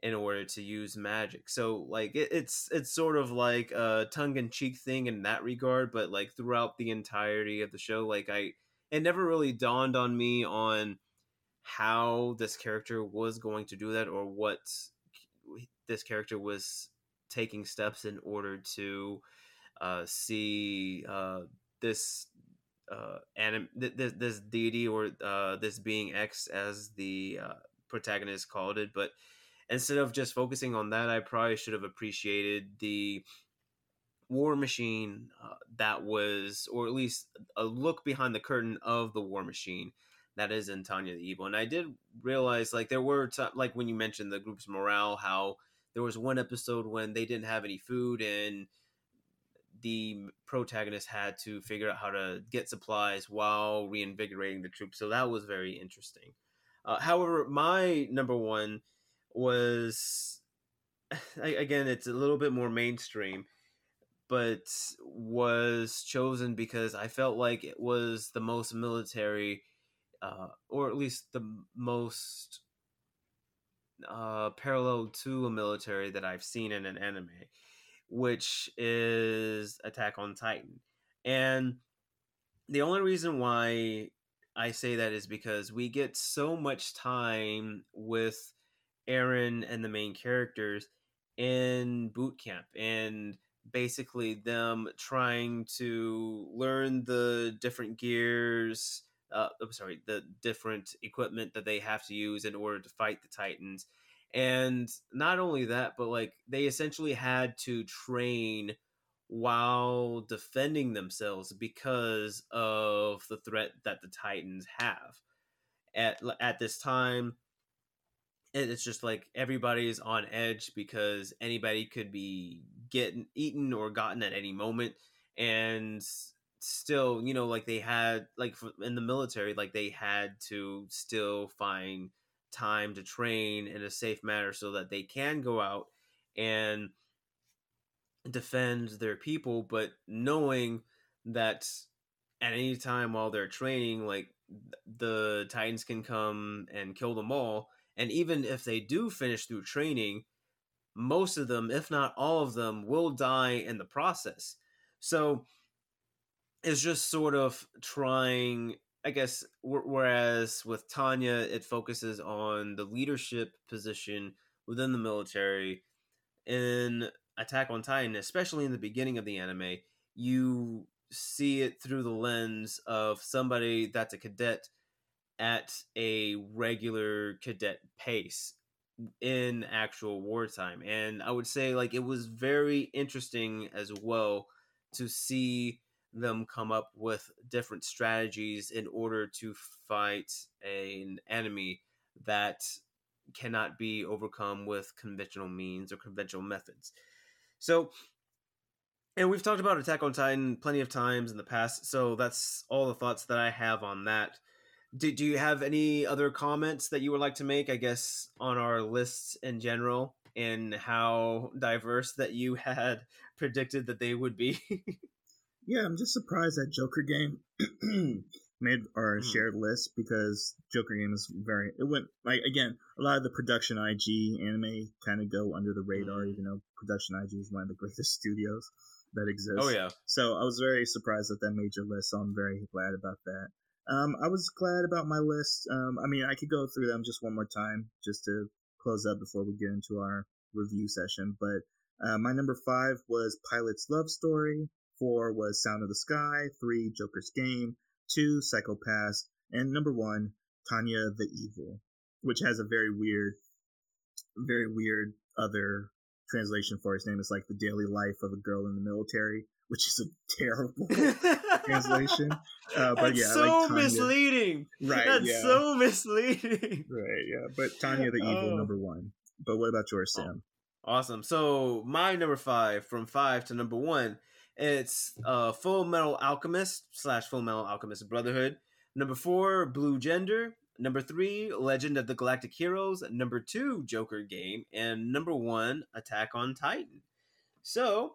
in order to use magic. So like it, it's it's sort of like a tongue in cheek thing in that regard, but like throughout the entirety of the show, like I it never really dawned on me on how this character was going to do that or what this character was taking steps in order to see uh, this uh anim- th- th- this deity or uh this being X as the uh, protagonist called it, but instead of just focusing on that, I probably should have appreciated the war machine uh, that was, or at least a look behind the curtain of the war machine that is in Tanya the Evil. And I did realize, like, there were, t- like, when you mentioned the group's morale, how there was one episode when they didn't have any food and the protagonist had to figure out how to get supplies while reinvigorating the troops. So that was very interesting. Uh, however, my number one was *sighs* again, it's a little bit more mainstream, but was chosen because I felt like it was the most military, uh, or at least the most uh, parallel to a military that I've seen in an anime which is Attack on Titan. And the only reason why I say that is because we get so much time with Eren and the main characters in boot camp and basically them trying to learn the different gears uh, I'm sorry, the different equipment that they have to use in order to fight the Titans and not only that, but like they essentially had to train while defending themselves because of the threat that the Titans have. At at this time, it's just like everybody's on edge because anybody could be getting eaten or gotten at any moment and still you know like they had like in the military like they had to still find time to train in a safe manner so that they can go out and defend their people but knowing that at any time while they're training like the titans can come and kill them all and even if they do finish through training, most of them, if not all of them, will die in the process. So it's just sort of trying, I guess, whereas with Tanya, it focuses on the leadership position within the military. In Attack on Titan, especially in the beginning of the anime, you see it through the lens of somebody that's a cadet at a regular cadet pace in actual wartime. And I would say like it was very interesting as well to see them come up with different strategies in order to fight an enemy that cannot be overcome with conventional means or conventional methods. So and we've talked about Attack on Titan plenty of times in the past, so that's all the thoughts that I have on that. Do, do you have any other comments that you would like to make, I guess, on our lists in general and how diverse that you *laughs* had predicted that they would be? *laughs* yeah, I'm just surprised that Joker game *clears throat* made our mm. shared list because Joker game is very it went like again, a lot of the production IG anime kind of go under the radar, mm. even though production IG is one of the greatest *laughs* studios that exists. Oh yeah. So I was very surprised that that made your list, so I'm very glad about that. Um, I was glad about my list. Um, I mean, I could go through them just one more time just to close up before we get into our review session. But uh, my number five was Pilot's Love Story. Four was Sound of the Sky. Three, Joker's Game. Two, Psycho-Pass. And number one, Tanya the Evil, which has a very weird, very weird other translation for his name. It's like the daily life of a girl in the military which is a *laughs* terrible *laughs* translation. Uh, but That's yeah, so like misleading. Right. That's yeah. so misleading. Right. Yeah. But Tanya the Evil, oh. number one. But what about yours, Sam? Awesome. So my number five, from five to number one, it's uh, Fullmetal Alchemist slash Fullmetal Alchemist Brotherhood. Number four, Blue Gender. Number three, Legend of the Galactic Heroes. Number two, Joker Game. And number one, Attack on Titan. So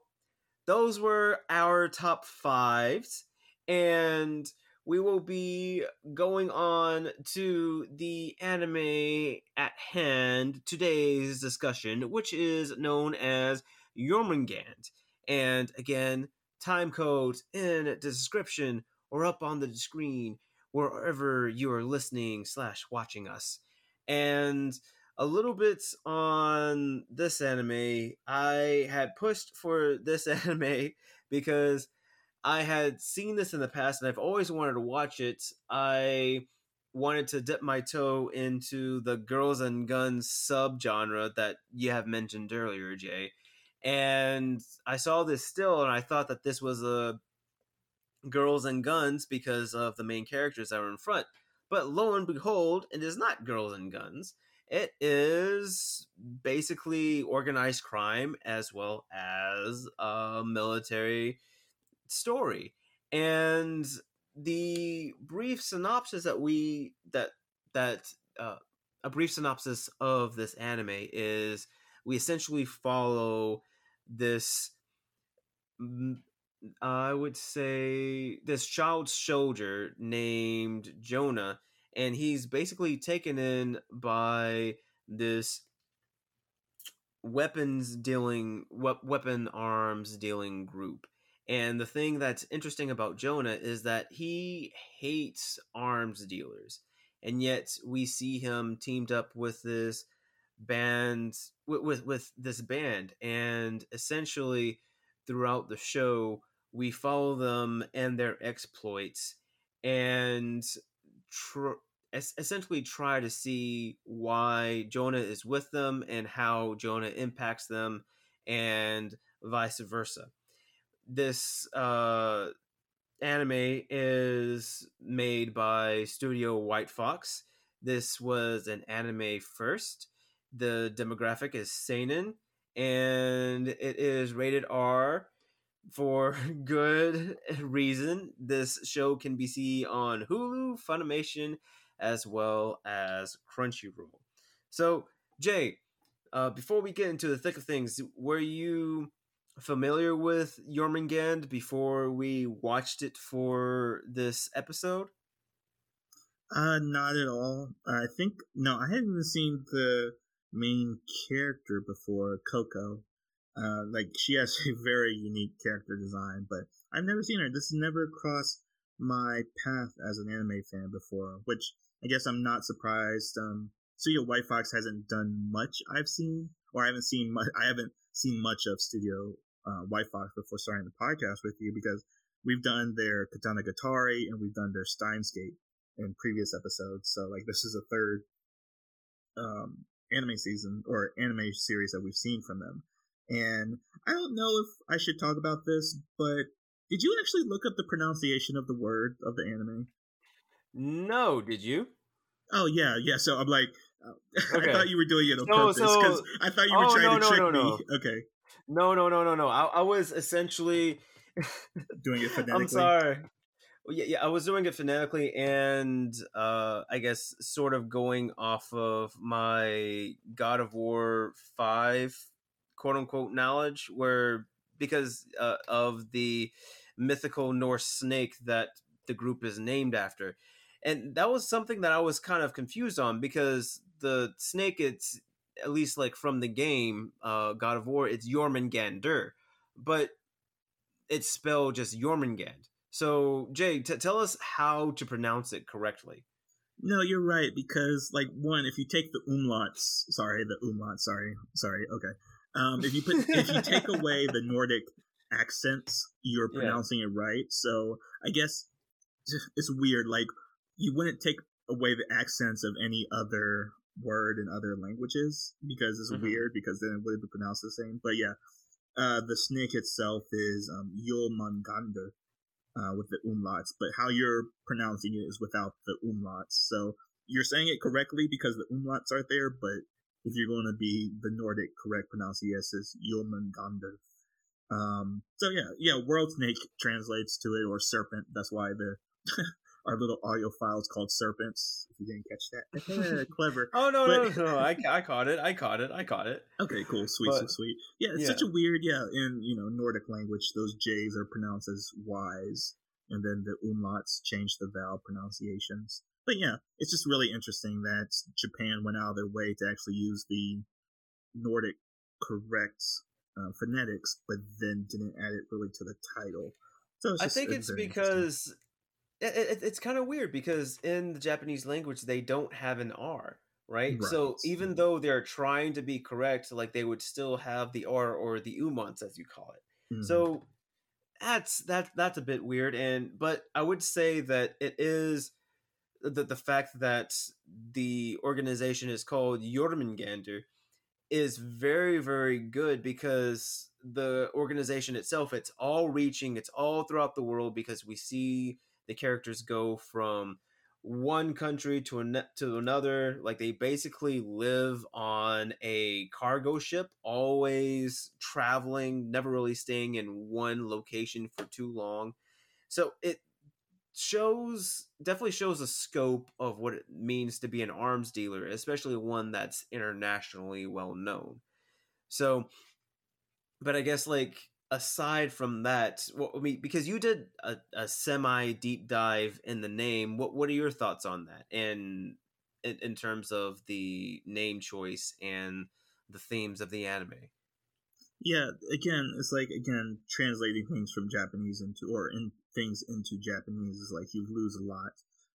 those were our top fives. And we will be going on to the anime at hand, today's discussion, which is known as Jormungand. And again, time codes in description or up on the screen wherever you are listening slash watching us. And a little bit on this anime. I had pushed for this *laughs* anime because I had seen this in the past and I've always wanted to watch it. I wanted to dip my toe into the girls and guns subgenre that you have mentioned earlier, Jay. And I saw this still and I thought that this was a girls and guns because of the main characters that were in front. But lo and behold, it is not girls and guns. It is basically organized crime as well as a military story. And the brief synopsis that we that that uh, a brief synopsis of this anime is we essentially follow this mm, I would say this child soldier named Jonah and he's basically taken in by this weapons dealing weapon arms dealing group. And the thing that's interesting about jonah is that he hates arms dealers and yet we see him teamed up with this band with, with, with this band and essentially throughout the show we follow them and their exploits and tr- essentially try to see why Jonah is with them and how Jonah impacts them and vice versa. this uh, anime is made by Studio White Fox. This was an anime first. The demographic is seinen, and it is rated R for *laughs* good reason. This show can be seen on Hulu, Funimation, as well as Crunchyroll. So, Jay, uh, before we get into the thick of things, were you familiar with Jormungand before we watched it for this episode? Uh, not at all. I think no, I hadn't seen the main character before, Coco. Uh, like she has a very unique character design, but I've never seen her. This never crossed my path as an anime fan before, which I guess I'm not surprised. Um, Studio White Fox hasn't done much I've seen, or I haven't seen much. I haven't seen much of Studio uh, White Fox before starting the podcast with you because we've done their Katanagatari and we've done their Steins Gate in previous episodes. So like this is a third um, anime season or anime series that we've seen from them. And I don't know if I should talk about this, but did you actually look up the pronunciation of the word of the anime? No, did you? Oh yeah, yeah. So I'm like, uh, *laughs* okay. I thought you were doing it on so, purpose because so, I thought you were oh, trying no, to trick no, me. Okay. No, no, no, no, no. I, I was essentially doing it *laughs* phonetically. I'm sorry. Yeah, yeah, I was doing it phonetically, and uh, I guess sort of going off of my God of War five quote unquote knowledge, where because uh, of the mythical Norse snake that the group is named after, and that was something that I was kind of confused on because the snake it's at least like from the game uh, God of War it's Jormungandr, but it's spelled just Jormungand. So Jay, t- tell us how to pronounce it correctly. No, you're right because like one, if you take the umlauts, sorry, the umlaut, sorry, sorry, okay. Um, if you put if you take *laughs* away the Nordic accents, you're pronouncing yeah. it right. So I guess *sighs* it's weird. Like you wouldn't take away the accents of any other word in other languages because it's mm-hmm. weird because then it would be pronounced the same. But yeah, uh, the snake itself is um, Yulmangander uh, with the umlauts, but how you're pronouncing it is without the umlauts. So you're saying it correctly because the umlauts are there, but if you're going to be the Nordic correct pronunciation is Yulmangander. Um, so yeah, yeah, world snake translates to it or serpent. That's why the *laughs* our little audio files called serpents. If you didn't catch that, *laughs* *laughs* clever. oh no, but, no, no, no! I, I caught it. I caught it. I caught it. Okay, cool, sweet, but, sweet. Yeah, it's yeah. such a weird. Yeah, in you know Nordic language, those J's are pronounced as Y's, and then the umlauts change the vowel pronunciations. But yeah, it's just really interesting that Japan went out of their way to actually use the Nordic correct uh, phonetics, but then didn't add it really to the title. So I think it's because it, it, it's kind of weird because in the Japanese language they don't have an R, right? right? So even though they're trying to be correct, like they would still have the R or the umlauts as you call it. Mm-hmm. So that's that that's a bit weird and but I would say that it is the the fact that the organization is called Jormungandr is very very good because the organization itself it's all reaching it's all throughout the world because we see the characters go from one country to an- to another like they basically live on a cargo ship always traveling never really staying in one location for too long. So it shows definitely shows a scope of what it means to be an arms dealer especially one that's internationally well known. So but i guess like aside from that, I mean, because you did a, a semi deep dive in the name, what what are your thoughts on that? And in, in terms of the name choice and the themes of the anime. Yeah, again, it's like again translating things from Japanese into or in things into Japanese is like you lose a lot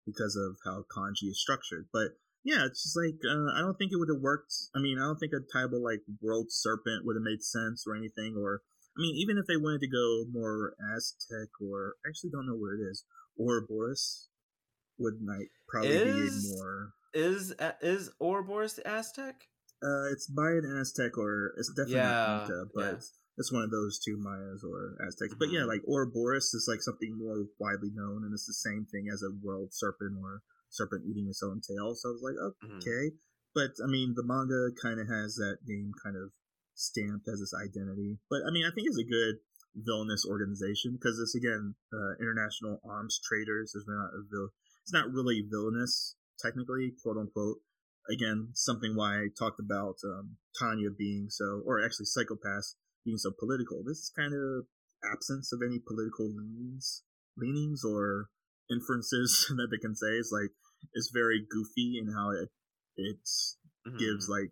because of how kanji is structured. But yeah, it's just like uh, I don't think it would have worked. I mean, I don't think a title like World Serpent would have made sense or anything, or I mean, even if they wanted to go more Aztec or I actually don't know where it is, Ouroboros would might probably is, be more. Is is Ouroboros Aztec? Uh, it's by an Aztec or it's definitely yeah, Inca, but yeah. it's one of those two Mayas or Aztecs. But yeah, mm-hmm. like Ouroboros is like something more widely known, and it's the same thing as a world serpent or serpent eating its own tail. So I was like, mm-hmm. okay. Mm-hmm. But I mean, the manga kind of has that name kind of stamped as this identity. But I mean, I think it's a good villainous organization because it's again uh, international arms traders. There's not a vil- It's not really villainous technically, quote unquote. Again, something why I talked about um, Tanya being so, or actually Psycho-Pass being so political. This is kind of absence of any political leanings, leanings or inferences *laughs* that they can say. Is like it's very goofy in how it it mm-hmm. gives like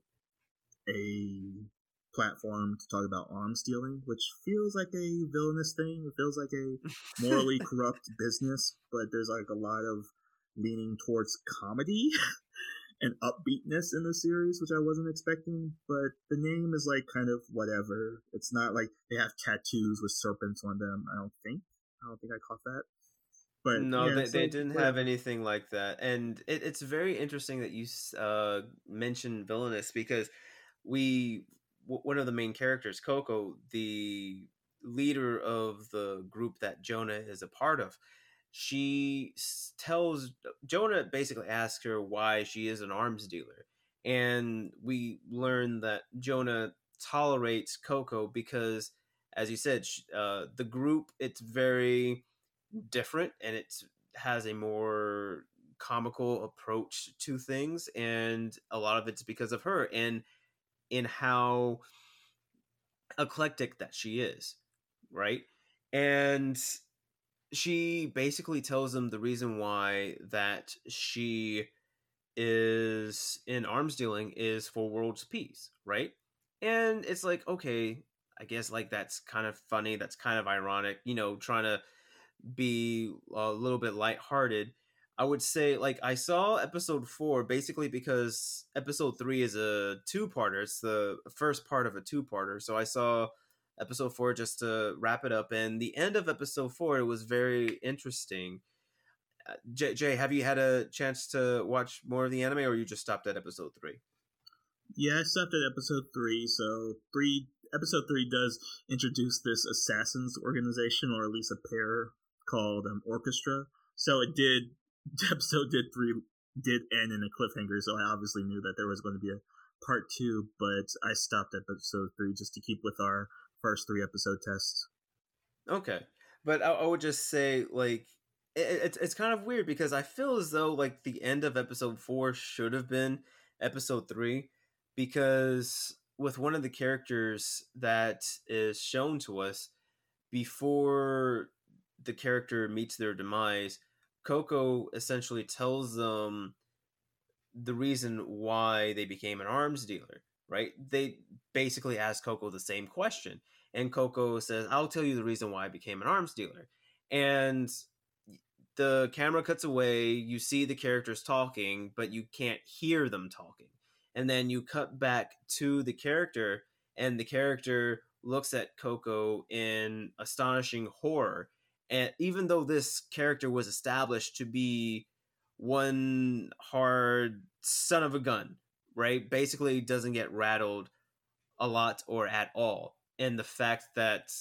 a platform to talk about arms dealing, which feels like a villainous thing. It feels like a morally *laughs* corrupt business, but there's like a lot of leaning towards comedy *laughs* and upbeatness in the series, which I wasn't expecting. But the name is like kind of whatever. It's not like they have tattoos with serpents on them. I don't think. I don't think I caught that. But no, yeah, they, they like, didn't have anything like that, and it, it's very interesting that you uh, mentioned villainous because we one of the main characters, Coco, the leader of the group that Jonah is a part of, she tells Jonah basically asks her why she is an arms dealer. And we learn that Jonah tolerates Coco because, as you said, uh, the group it's very different and it has a more comical approach to things, and a lot of it's because of her. And in how eclectic that she is, right? And she basically tells them the reason why that she is in arms dealing is for world's peace, right? And it's like, okay, I guess like that's kind of funny, that's kind of ironic, you know, trying to be a little bit lighthearted. I would say like I saw episode four basically because episode three is a two parter. It's the first part of a two parter. So I saw episode four just to wrap it up. And the end of episode four it was very interesting. Uh, Jay, Jay, have you had a chance to watch more of the anime, or you just stopped at episode three? Yeah, I stopped at episode three. So three episode three does introduce this assassins organization, or at least a pair called um, Orchestra. So it did *laughs* episode did three did end in a cliffhanger, so I obviously knew that there was going to be a part two, but I stopped at episode three just to keep with our first three episode test. Okay, but I, I would just say like it, it's it's kind of weird because I feel as though like the end of episode four should have been episode three because with one of the characters that is shown to us before the character meets their demise Coco essentially tells them the reason why they became an arms dealer, right? They basically ask Coco the same question. And Coco says, I'll tell you the reason why I became an arms dealer. And the camera cuts away, you see the characters talking, but you can't hear them talking. And then you cut back to the character, and the character looks at Coco in astonishing horror and even though this character was established to be one hard son of a gun, right? Basically doesn't get rattled a lot or at all. And the fact that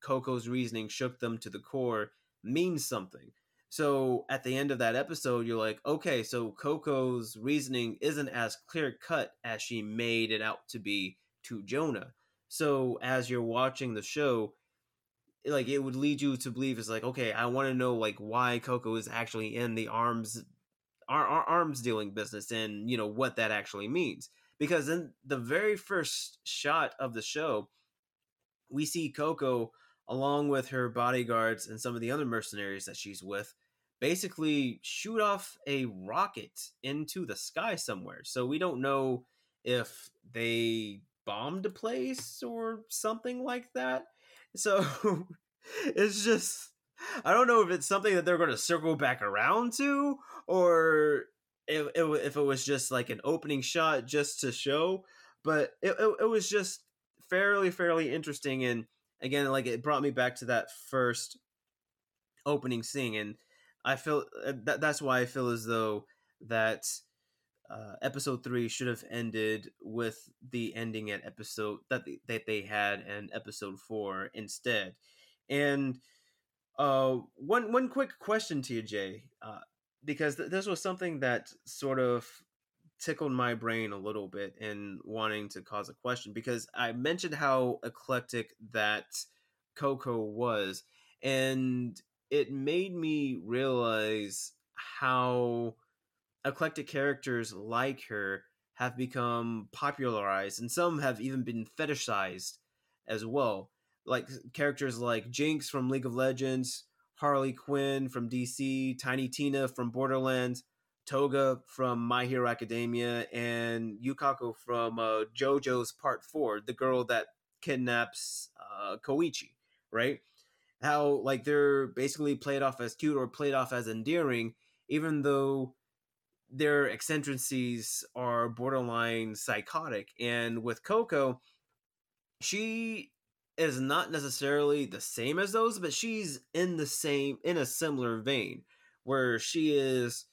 Coco's reasoning shook them to the core means something. So at the end of that episode, you're like, okay, so Coco's reasoning isn't as clear cut as she made it out to be to Jonah. So as you're watching the show, like it would lead you to believe is like okay i want to know like why coco is actually in the arms our, our arms dealing business and you know what that actually means. Because in the very first shot of the show we see coco along with her bodyguards and some of the other mercenaries that she's with basically shoot off a rocket into the sky somewhere. So we don't know if they bombed a place or something like that so *laughs* it's just I don't know if it's something that they're going to circle back around to or if, if it was just like an opening shot just to show, but it, it, it was just fairly fairly interesting and again like it brought me back to that first opening scene and I feel uh, that that's why I feel as though that uh, episode three should have ended with the ending at episode that they, that they had in episode four instead. And uh, one one quick question to you, Jay, uh, because th- this was something that sort of tickled my brain a little bit in wanting to cause a question because I mentioned how eclectic that Coco was, and it made me realize how eclectic characters like her have become popularized and some have even been fetishized as well. Like characters like jinx from league of legends harley quinn from dc tiny tina from borderlands toga from my hero academia and yukako from uh, jojo's part 4 the girl that kidnaps uh, koichi right? How like they're basically played off as cute or played off as endearing even though their eccentricities are borderline psychotic. And with Coco, she is not necessarily the same as those, but she's in the same, in a similar vein, where she is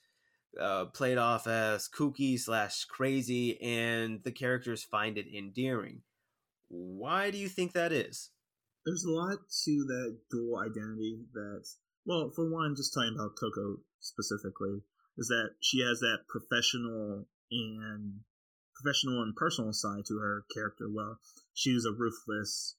uh, played off as kooky slash crazy, and the characters find it endearing. Why do you think that is? There's a lot to that dual identity that, well, for one, just talking about Coco specifically, is that she has that professional and professional and personal side to her character. Well, she's a ruthless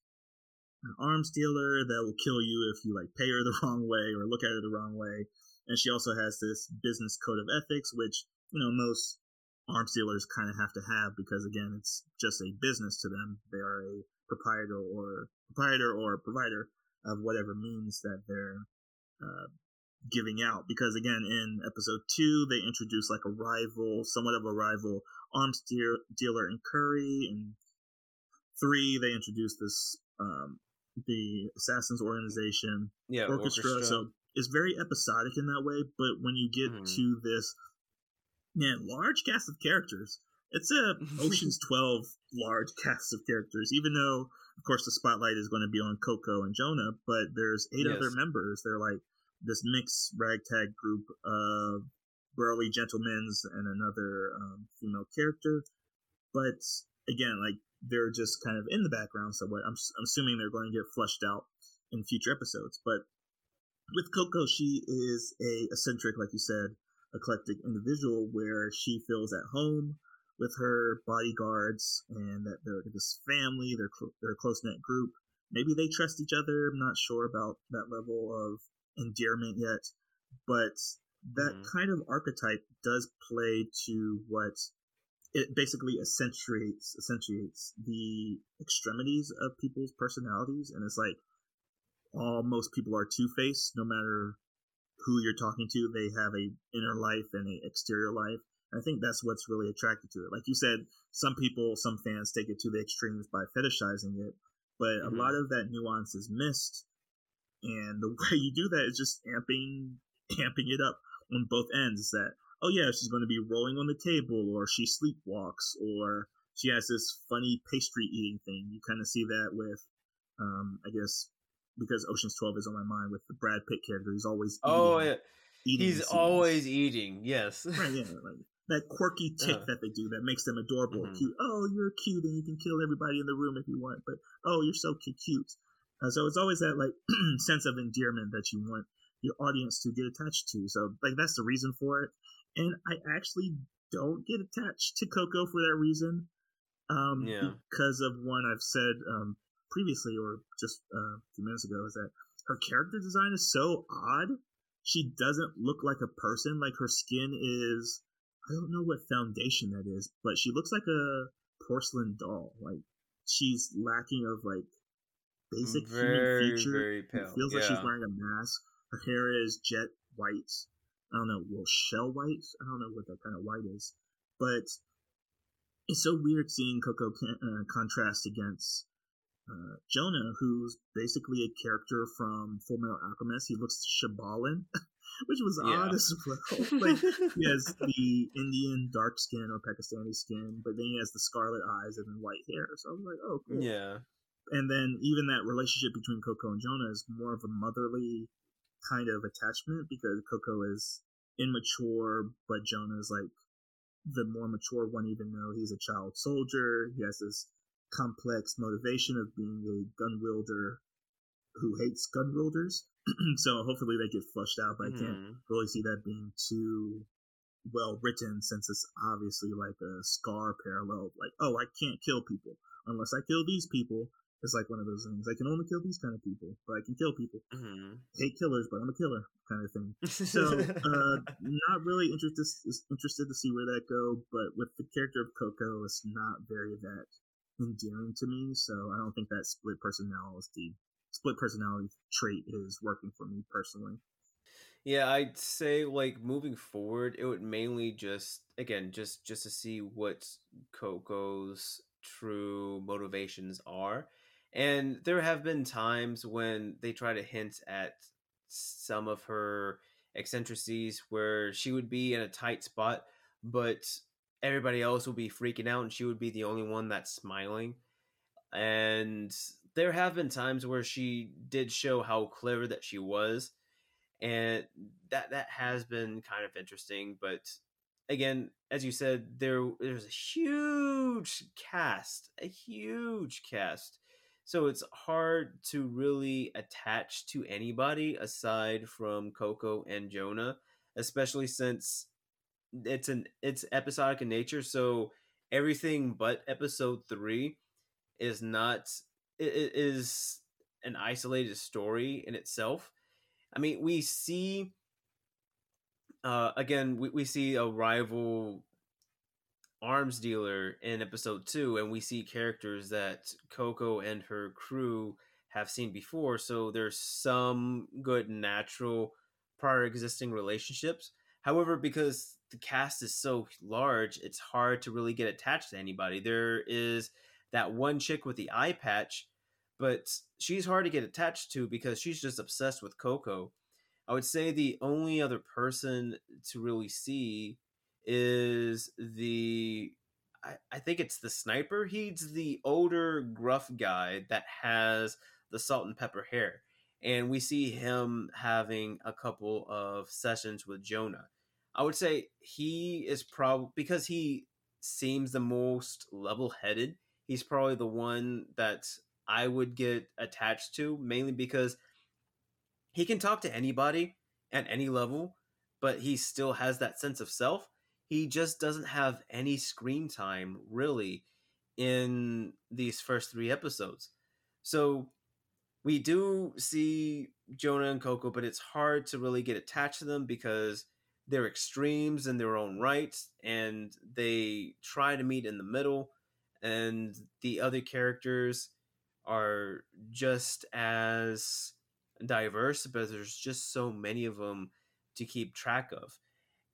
an arms dealer that will kill you if you like pay her the *laughs* wrong way or look at her the wrong way. And she also has this business code of ethics, which you know most arms dealers kind of have to have because again, it's just a business to them. They are a proprietor or proprietor or provider of whatever means that they're uh, giving out because again in episode two they introduce like a rival somewhat of a rival arms deal- dealer in curry and three they introduce this um the assassins organization yeah orchestra, orchestra. so it's very episodic in that way but when you get mm-hmm. to this man large cast of characters it's a *laughs* oceans 12 large cast of characters even though of course the spotlight is going to be on coco and jonah but there's eight yes. other members they're like this mixed ragtag group of burly gentlemen and another um, female character. But again, like they're just kind of in the background somewhat. I'm, I'm assuming they're going to get flushed out in future episodes. But with Coco, she is a eccentric, like you said, eclectic individual where she feels at home with her bodyguards and that they're this family, they're, cl- they're a close knit group. Maybe they trust each other. I'm not sure about that level of endearment yet, but that mm. kind of archetype does play to what it basically accentuates accentuates the extremities of people's personalities and it's like all most people are two-faced no matter who you're talking to they have a inner life and a exterior life i think that's what's really attracted to it like you said some people some fans take it to the extremes by fetishizing it but mm-hmm. a lot of that nuance is missed and the *laughs* way you do that is just amping amping it up on both ends. Is that oh yeah, she's going to be rolling on the table, or she sleepwalks, or she has this funny pastry eating thing. You kind of see that with, um, I guess, because Ocean's Twelve is on my mind with the Brad Pitt character. He's always oh yeah, he's always eating. Yes, right. Yeah, like that quirky *laughs* tick uh. that they do that makes them adorable, mm-hmm. cute. Oh, you're cute and you can kill everybody in the room if you want, but oh, you're so cute. Uh, so it's always that like *clears throat* sense of endearment that you want your audience to get attached to. So like that's the reason for it. And I actually don't get attached to Coco for that reason. Um, yeah. because of one I've said um, previously or just uh, a few minutes ago is that her character design is so odd. She doesn't look like a person. Like her skin is, I don't know what foundation that is, but she looks like a porcelain doll. Like she's lacking of like basic very, human feature. Very pale. It feels yeah. like she's wearing a mask. Her hair is jet white. I don't know, well, shell white. I don't know what that kind of white is, but it's so weird seeing Coco can, uh, contrast against uh, Jonah, who's basically a character from Fullmetal Alchemist. He looks Ishvalan, *laughs* which was yeah. odd as well. *laughs* like he has the Indian dark skin or Pakistani skin, but then he has the scarlet eyes and then white hair. So I was like, oh, cool. Yeah and then even that relationship between Coco and Jonah is more of a motherly kind of attachment because Coco is immature, but Jonah is like the more mature one, even though he's a child soldier, he has this complex motivation of being a gun wielder who hates gun wielders. *clears throat* so hopefully they get flushed out, but mm. I can't hmm. really see that being too well written since it's obviously like a scar parallel. Like, oh, I can't kill people unless I kill these people. It's like one of those things. I can only kill these kind of people, but I can kill people. Mm-hmm. Hate killers, but I'm a killer, kind of thing. So, uh, *laughs* not really interested interested to see where that go. But with the character of Coco, it's not very that endearing to me. So I don't think that split personality split personality trait is working for me personally. Yeah, I'd say like moving forward, it would mainly just again just just to see what Coco's true motivations are. And there have been times when they try to hint at some of her eccentricities where she would be in a tight spot, but everybody else would be freaking out and she would be the only one that's smiling. And there have been times where she did show how clever that she was and that that has been kind of interesting but again as you said there there's a huge cast a huge cast so it's hard to really attach to anybody aside from Coco and Jonah especially since it's an it's episodic in nature so everything but episode 3 is not it is an isolated story in itself. I mean, we see uh, again, we, we see a rival arms dealer in episode two, and we see characters that Coco and her crew have seen before. So there's some good natural prior existing relationships. However, because the cast is so large, it's hard to really get attached to anybody. There is that one chick with the eye patch, but she's hard to get attached to because she's just obsessed with Coco. I would say the only other person to really see is the I, I think it's the sniper. He's the older gruff guy that has the salt and pepper hair. And we see him having a couple of sessions with Jonah. I would say he is probably because he seems the most level headed he's probably the one that I would get attached to, mainly because he can talk to anybody at any level, but he still has that sense of self. He just doesn't have any screen time really in these first three episodes. So we do see Jonah and Coco, but it's hard to really get attached to them because they're extremes in their own right and they try to meet in the middle and the other characters are just as diverse, but there's just so many of them to keep track of.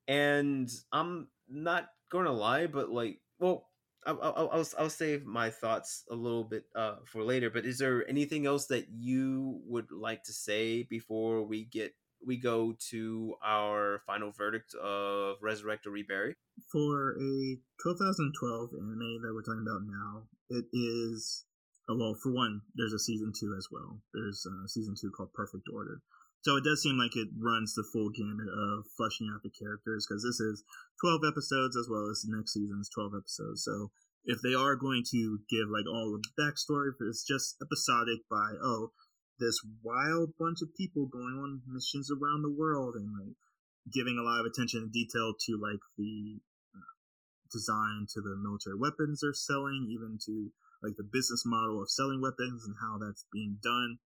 And I'm not going to lie, but like, well, I'll, I'll, I'll, save my thoughts a little bit uh, for later. But is there anything else that you would like to say before we get we go to our final verdict of Resurrect or Rebury? For a 2012 anime that we're talking about now, it is uh, well, for one, there's a season two as well. There's a season two called Perfect Order. So it does seem like it runs the full gamut of fleshing out the characters because this is 12 episodes as well as the next season's 12 episodes. So if they are going to give like all of the backstory, if it's just episodic by, oh, this wild bunch of people going on missions around the world and like giving a lot of attention and detail to like the uh, design to the military weapons they're selling, even to like the business model of selling weapons and how that's being done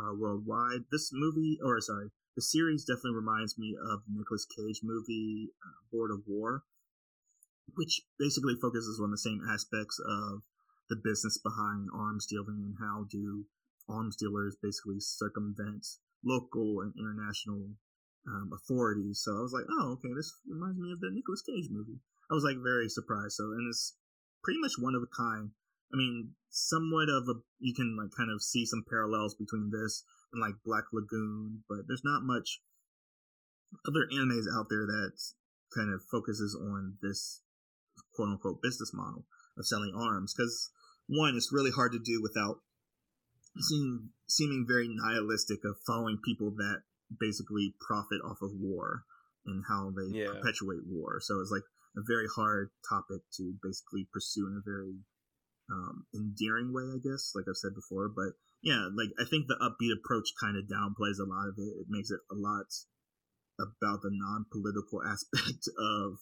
uh, worldwide. This movie, or sorry, the series definitely reminds me of the Nicolas Cage movie uh, Lord of War, which basically focuses on the same aspects of the business behind arms dealing and how do arms dealers basically circumvent local and international um, authorities. So I was like, oh, okay, this reminds me of the Nicolas Cage movie. I was like very surprised. So, and it's pretty much one of a kind. I mean, somewhat of a, you can like kind of see some parallels between this and like Black Lagoon, but there's not much other animes out there that kind of focuses on this quote unquote business model of selling arms. Cause one, it's really hard to do without seem, seeming very nihilistic of following people that basically profit off of war and how they yeah. perpetuate war. So it's like a very hard topic to basically pursue in a very um, endearing way, I guess, like I've said before. But yeah, like I think the upbeat approach kind of downplays a lot of it. It makes it a lot about the non-political *laughs* aspect of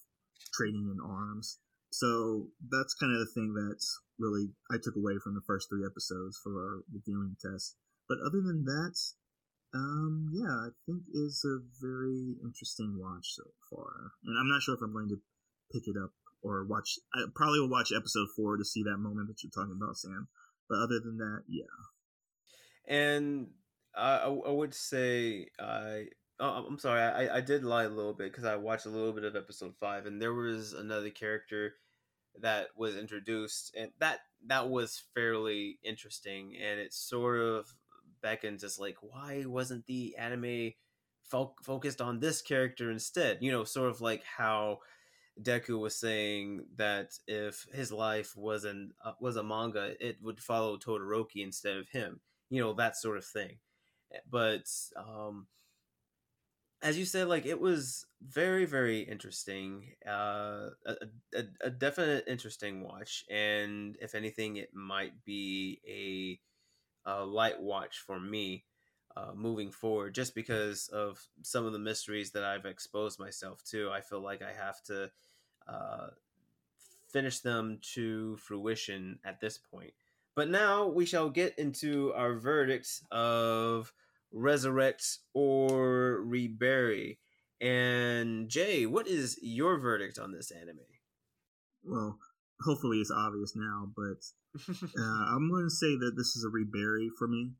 trading in arms. So that's kind of the thing that's really I took away from the first three episodes for our reviewing test. But other than that, um, yeah, I think is a very interesting watch so far. And I'm not sure if I'm going to pick it up or watch. I probably will watch episode four to see that moment that you're talking about, Sam. But other than that, yeah. And I, I would say I. Oh, I'm sorry, I, I did lie a little bit because I watched a little bit of episode five, and there was another character that was introduced, and that that was fairly interesting, and it sort of beckons us like, why wasn't the anime fo- focused on this character instead? You know, sort of like how Deku was saying that if his life was an uh, was a manga, it would follow Todoroki instead of him. You know that sort of thing. But um, as you said, like it was very very interesting. Uh, a, a, a definite interesting watch, and if anything, it might be a, a light watch for me. Uh, moving forward, just because of some of the mysteries that I've exposed myself to, I feel like I have to uh, finish them to fruition at this point. But now we shall get into our verdicts of resurrect or rebury. And Jay, what is your verdict on this anime? Well, hopefully it's obvious now, but *laughs* uh, I'm going to say that this is a rebury for me.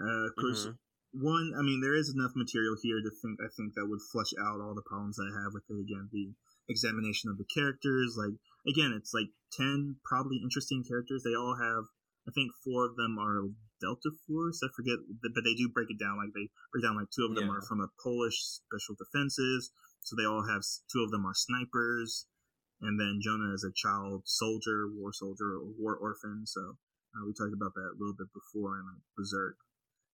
Uh, course, mm-hmm. one, I mean, there is enough material here to think I think that would flush out all the problems I have with it. Again, the examination of the characters. Like again, it's like ten probably interesting characters. They all have, I think, four of them are Delta Force. I forget, but they do break it down. Like they break down like two of them yeah. are from a Polish special defenses. So they all have two of them are snipers, and then Jonah is a child soldier, war soldier, or war orphan. So uh, we talked about that a little bit before in like Berserk,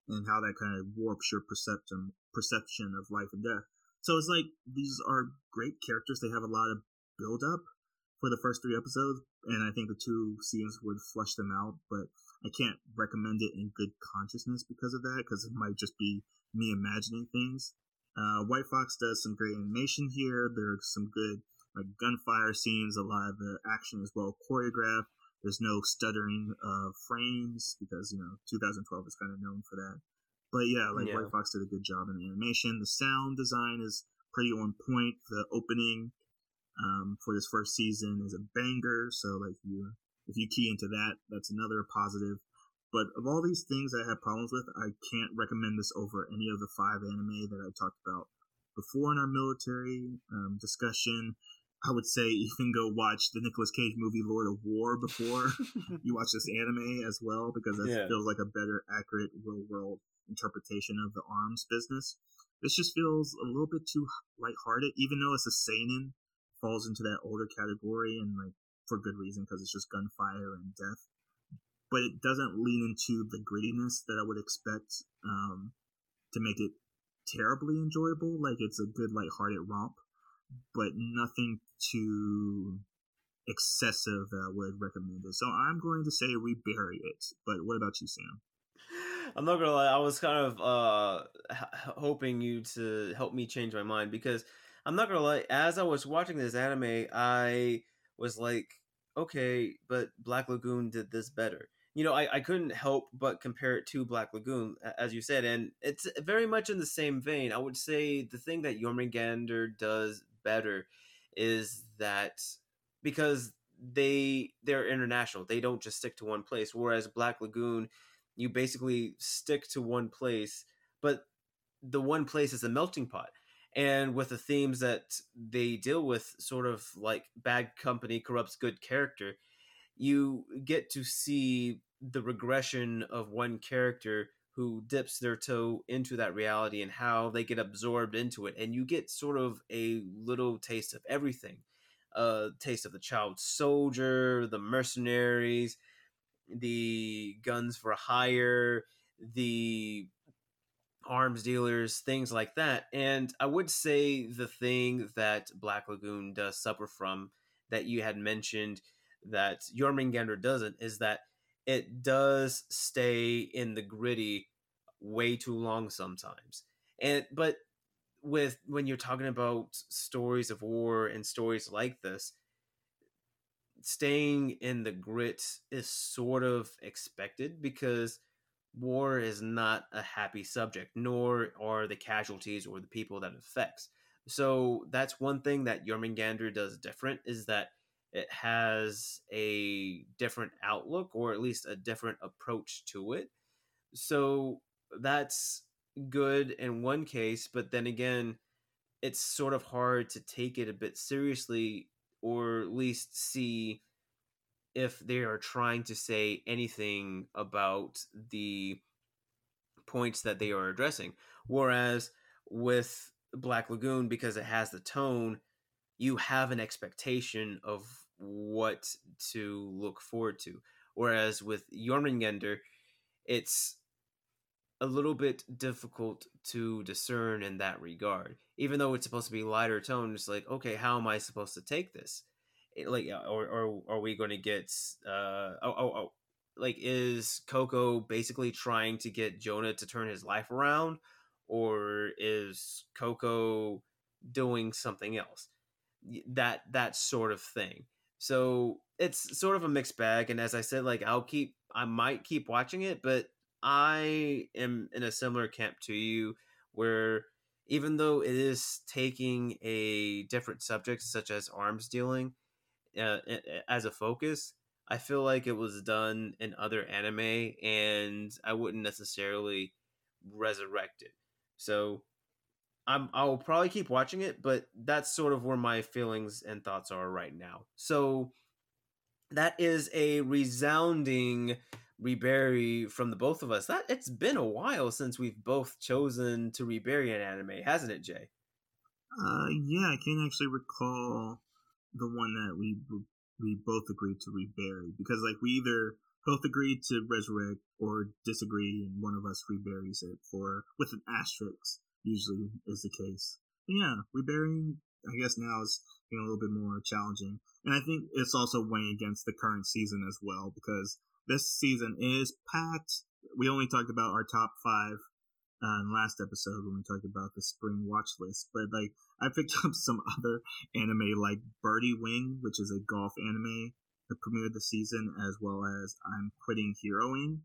and how that kind of warps your perception perception of life and death. So it's like these are great characters. They have a lot of build up for the first three episodes, and I think the two seasons would flush them out. But I can't recommend it in good consciousness because of that, because it might just be me imagining things. Uh, White Fox does some great animation here. There's some good like gunfire scenes. A lot of the action is well choreographed. There's no stuttering of frames because you know 2012 is kind of known for that. But yeah, like yeah. White Fox did a good job in the animation. The sound design is pretty on point. The opening um, for this first season is a banger. So like you, if you key into that, that's another positive. But of all these things I have problems with, I can't recommend this over any of the five anime that I talked about before in our military um, discussion. I would say even go watch the Nicolas Cage movie Lord of War before *laughs* you watch this anime as well, because that yeah. feels like a better, accurate, real world interpretation of the arms business. This just feels a little bit too lighthearted, even though it's a seinen, falls into that older category and like for good reason because it's just gunfire and death. But it doesn't lean into the grittiness that I would expect um, to make it terribly enjoyable. Like it's a good lighthearted romp, but nothing too excessive that I would recommend it. So I'm going to say we bury it. But what about you, Sam? I'm not gonna lie. I was kind of uh, h- hoping you to help me change my mind because I'm not gonna lie. As I was watching this anime, I was like, okay, but Black Lagoon did this better. You know, I, I couldn't help but compare it to Black Lagoon, as you said, and it's very much in the same vein. I would say the thing that Jormungandr does better is that because they they're international, they don't just stick to one place. Whereas Black Lagoon you basically stick to one place, but the one place is a melting pot. And with the themes that they deal with, sort of like bad company corrupts good character, you get to see the regression of one character who dips their toe into that reality and how they get absorbed into it. And you get sort of a little taste of everything a uh, taste of the child soldier, the mercenaries, the guns for hire, the arms dealers, things like that. And I would say the thing that Black Lagoon does suffer from that you had mentioned that Jormungandr doesn't is that it does stay in the gritty way too long sometimes. And but with when you're talking about stories of war and stories like this, staying in the grit is sort of expected because war is not a happy subject, nor are the casualties or the people that it affects. So that's one thing that Jormungandr does different is that it has a different outlook or at least a different approach to it. So that's good in one case, but then again, it's sort of hard to take it a bit seriously or at least see if they are trying to say anything about the points that they are addressing. Whereas with Black Lagoon, because it has the tone, you have an expectation of what to look forward to. Whereas with Jormungandr, it's a little bit difficult to discern in that regard. Even though it's supposed to be lighter tone, it's like, okay, how am I supposed to take this? It, like, or, or are we going to get, uh, oh, oh, oh, like, is Coco basically trying to get Jonah to turn his life around? Or is Coco doing something else? That, that sort of thing. So it's sort of a mixed bag. And as I said, like, I'll keep, I might keep watching it, but I am in a similar camp to you where even though it is taking a different subject such as arms dealing uh, as a focus, I feel like it was done in other anime and I wouldn't necessarily resurrect it. So I'm I'll probably keep watching it, but that's sort of where my feelings and thoughts are right now. So that is a resounding rebury from the both of us. That it's been a while since we've both chosen to rebury an anime, hasn't it, Jay? Uh, yeah, I can't actually recall the one that we we both agreed to rebury because like we either both agreed to resurrect or disagree, and one of us reburies it for with an asterisk. Usually is the case. yeah, reburying I guess now is being a little bit more challenging, and I think it's also weighing against the current season as well because this season is packed. We only talked about our top five uh, in last episode when we talked about the spring watch list, but like I picked *laughs* up some other anime like Birdie Wing, which is a golf anime that premiered the season, as well as I'm Quitting Heroing,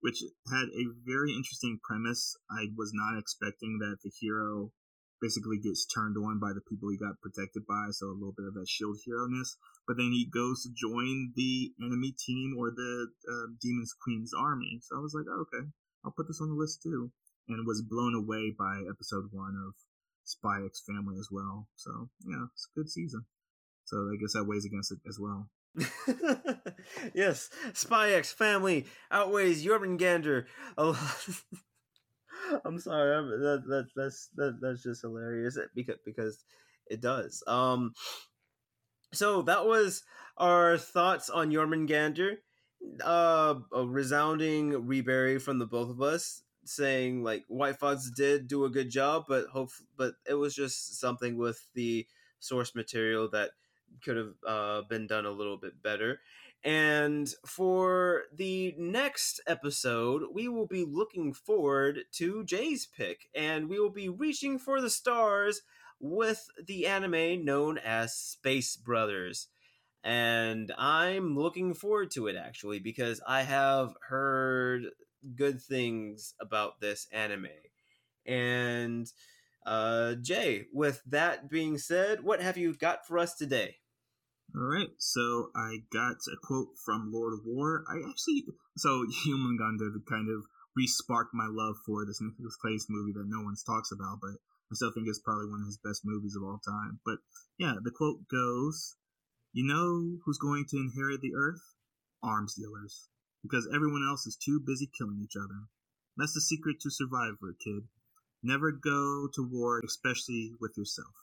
which had a very interesting premise. I was not expecting that the hero basically gets turned on by the people he got protected by, so a little bit of that shield hero ness. But then he goes to join the enemy team or the uh, Demon's Queen's army. So I was like, oh, okay, I'll put this on the list too. And was blown away by episode one of Spy X Family as well. So yeah, it's a good season. So I guess that weighs against it as well. *laughs* yes, Spy X Family outweighs Jormungandr a lot. *laughs* I'm sorry. I'm, that, that that's that, that's just hilarious because because it does. Um, so that was our thoughts on Jormungandr. Uh, a resounding rebury from the both of us, saying like White Fox did do a good job, but hope but it was just something with the source material that could have uh, been done a little bit better. And for the next episode, we will be looking forward to Jay's pick, and we will be reaching for the stars with the anime known as Space Brothers. And I'm looking forward to it actually because I have heard good things about this anime. And uh, Jay, with that being said, what have you got for us today? All right, so I got a quote from Lord of War. I actually, so *laughs* Jormungandr kind of re-sparked my love for this Nicolas Cage movie that no one talks about, but I still think it's probably one of his best movies of all time. But yeah, the quote goes, "You know who's going to inherit the earth? Arms dealers, because everyone else is too busy killing each other. That's the secret to survival, kid. Never go to war, especially with yourself."